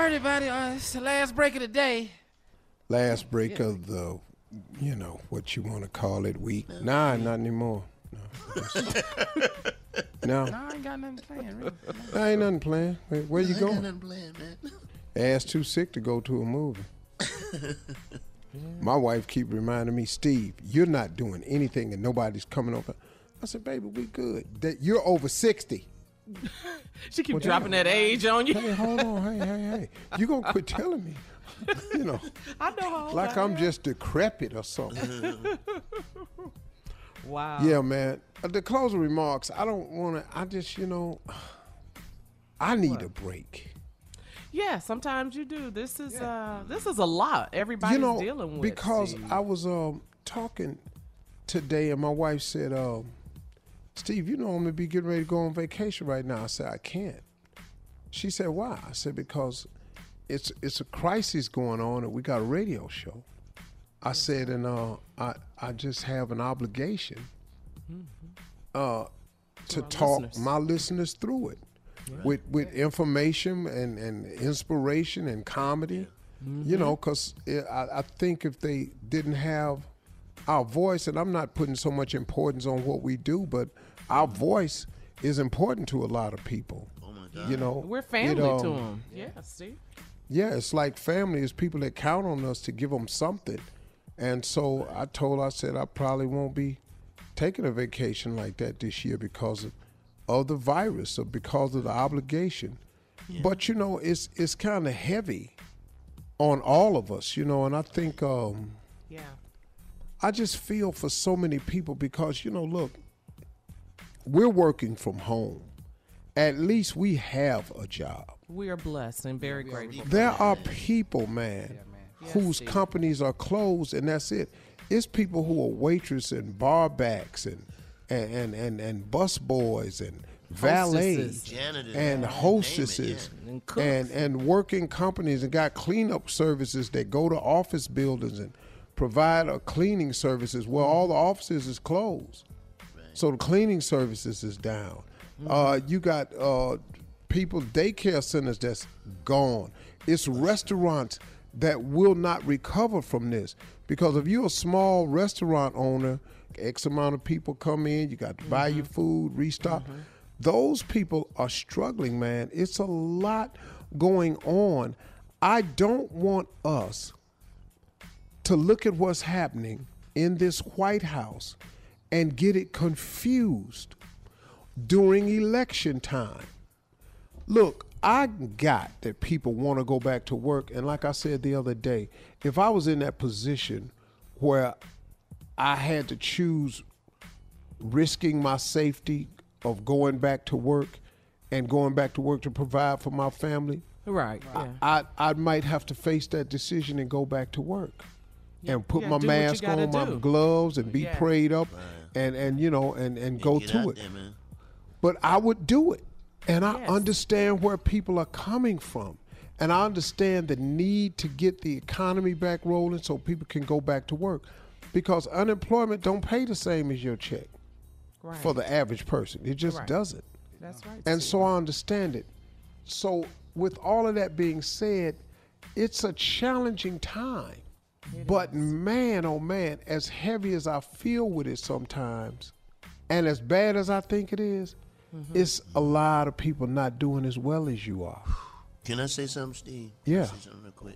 All right, everybody, uh, it's the last break of the day. Last break of the, you know, what you want to call it, week. Nah, not anymore. No. no. No, I ain't got nothing planned, really. I ain't nothing planned. Wait, where you I ain't got going? nothing planned, man. Ass too sick to go to a movie. My wife keep reminding me, Steve, you're not doing anything and nobody's coming over. I said, baby, we good. That you're over 60. She keep Well, dropping damn. that age on you. Hey, hold on. Hey, hey, hey. You gonna quit telling me? You know, I know how like I I'm am. just decrepit or something. Wow. Yeah, man. Uh, The closing remarks. I don't want to. I just, you know, I need a break. Yeah, sometimes you do. This is uh this is a lot everybody's you know, dealing with. because Steve. I was um talking today, and my wife said, um, "Steve, you know I'm gonna be getting ready to go on vacation right now." I said, "I can't." She said, "Why?" I said, "Because it's it's a crisis going on, and we got a radio show." I said, and uh, I I just have an obligation uh, to our talk listeners. my listeners through it with with information and, and inspiration and comedy. You know, because I, I think if they didn't have our voice, and I'm not putting so much importance on what we do, but our voice is important to a lot of people. Oh my God. You know, We're it, family to um, them. Yeah, Steve. yeah, it's like family. is people that count on us to give them something. And so I told I said, I probably won't be taking a vacation like that this year because of, of the virus or because of the obligation. But you know, it's it's kind of heavy on all of us, you know. And I think um, Yeah. I just feel for so many people because you know, look, we're working from home. At least we have a job. We are blessed and very grateful. There are people, man, whose Steve. companies are closed, and that's it. It's people who are waitresses and bar backs and and and and, and bus boys and valets Hostesses. Janitors, and name it, hostesses yeah. And and and working companies and got cleanup services that go to office buildings and provide a cleaning services. Well, mm-hmm. all the offices is closed, so the cleaning services is down. Uh, you got uh, people daycare centers that's gone. It's restaurants that will not recover from this because if you're a small restaurant owner, X amount of people come in, you got to buy your food, restock. Those people are struggling, man. It's a lot going on. I don't want us to look at what's happening in this White House and get it confused during election time. Look, I got that people want to go back to work. And like I said the other day, if I was in that position where I had to choose risking my safety of going back to work and going back to work to provide for my family, Right. I, Yeah. I, I might have to face that decision and go back to work and put Yeah, my do what you mask gotta on, my gloves, and be Yeah. prayed up, and and you know, and and go to it. there, man. But I would do it, and I Yes. understand where people are coming from, and I understand the need to get the economy back rolling so people can go back to work, because unemployment don't pay the same as your check Right. for the average person. It just Right. doesn't. That's right. And so I understand it. So, with all of that being said, it's a challenging time. But man, oh man, as heavy as I feel with it sometimes, and as bad as I think it is, Mm-hmm. it's a lot of people not doing as well as you are. Can I say something, Steve? Can I Yeah. say something real quick.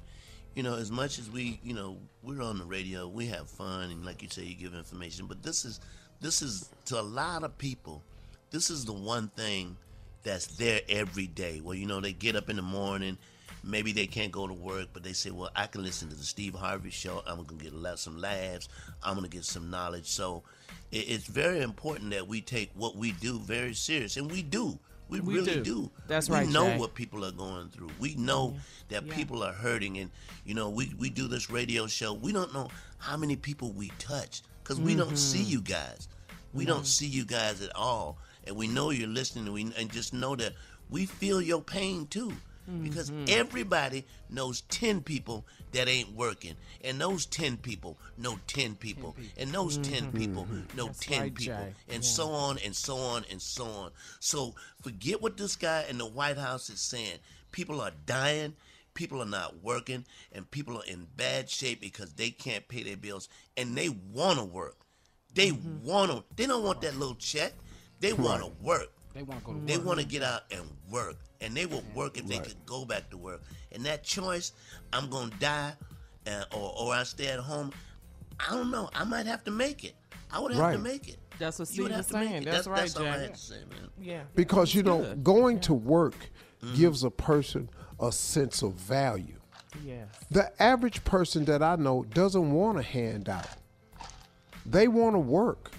You know, as much as we, you know, we're on the radio, we have fun, and like you say, you give information. But this is, this is to a lot of people, this is the one thing that's there every day. Well, you know, they get up in the morning, maybe they can't go to work, but they say, well, I can listen to the Steve Harvey show. I'm gonna get a lot, some laughs. I'm gonna get some knowledge. So, it, it's very important that we take what we do very serious, and we do. We, We really do. do. That's we right, know Jay. what people are going through. We know that Yeah. people are hurting, and you know, we we do this radio show. We don't know how many people we touch because we don't see Mhm. you guys. We No. don't see you guys at all, and we know you're listening. And, we, and just know that we feel your pain too, because Mhm. everybody knows ten people that ain't working, and those ten people know ten people, and those ten Mhm. people know That's ten right, people, Jay. and Yeah. so on and so on and so on. So forget what this guy in the White House is saying. People are dying, people are not working, and people are in bad shape because they can't pay their bills and they want to work. They Mm-hmm. want to. They don't want that little check. They want to work. They want to go to They want to get out and work, and they will work if they Right. could go back to work. And that choice, I'm gonna die, uh, or or I stay at home. I don't know. I might have to make it. I would have to make it. That's what You would Steve have is to make saying. it. That's, right, that's all I had to say, man. Yeah. Because you know, good. going to work Mm-hmm. gives a person a sense of value. Yes. The average person that I know doesn't want a handout. They want to work.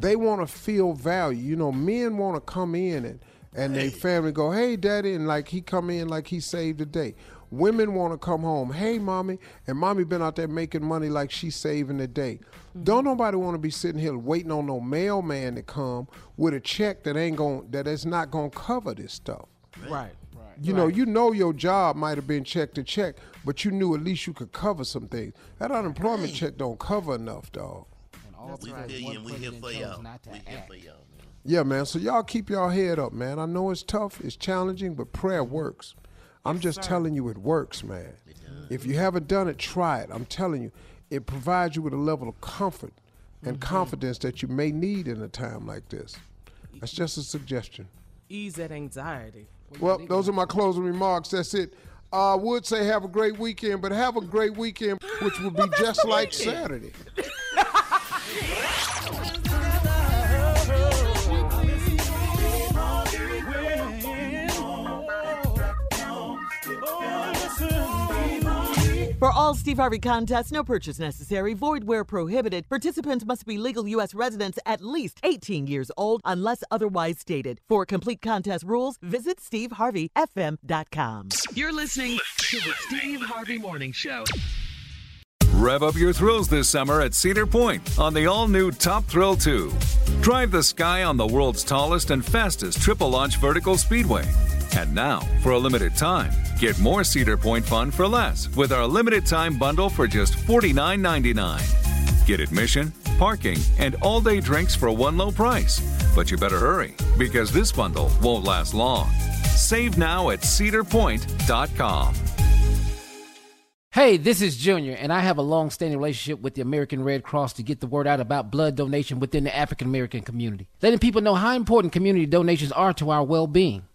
They want to feel value. You know, men want to come in and and their family go, "Hey, daddy," and like he come in like he saved the day. Women want to come home, "Hey, mommy," and mommy been out there making money like she's saving the day. Don't nobody want to be sitting here waiting on no mailman to come with a check that ain't going that is not going to cover this stuff. Right. Right. You know, you know your job might have been check to check, but you knew at least you could cover some things. That unemployment check don't cover enough, dog. we feel you, and we here for y'all. We here for y'all. Man. Yeah, man. So y'all keep y'all head up, man. I know it's tough, it's challenging, but prayer works. I'm just telling you it works, man. If you haven't done it, try it. I'm telling you, it provides you with a level of comfort and confidence that you may need in a time like this. That's just a suggestion. Ease that anxiety. Well, those are my closing remarks. That's it. I would say have a great weekend, but have a great weekend, which will be just like Saturday. All Steve Harvey contests, no purchase necessary, void where prohibited. Participants must be legal U.S. residents at least 18 years old unless otherwise stated. For complete contest rules, visit SteveHarveyFM.com. You're listening to the Steve Harvey Morning Show. Rev up your thrills this summer at Cedar Point on the all new Top Thrill 2. Drive the sky on the world's tallest and fastest triple launch vertical speedway. And now, for a limited time, get more Cedar Point fun for less with our limited time bundle for just $49.99. Get admission, parking, and all day drinks for one low price. But you better hurry because this bundle won't last long. Save now at cedarpoint.com. Hey, this is Junior, and I have a long standing relationship with the American Red Cross to get the word out about blood donation within the African American community, letting people know how important community donations are to our well being.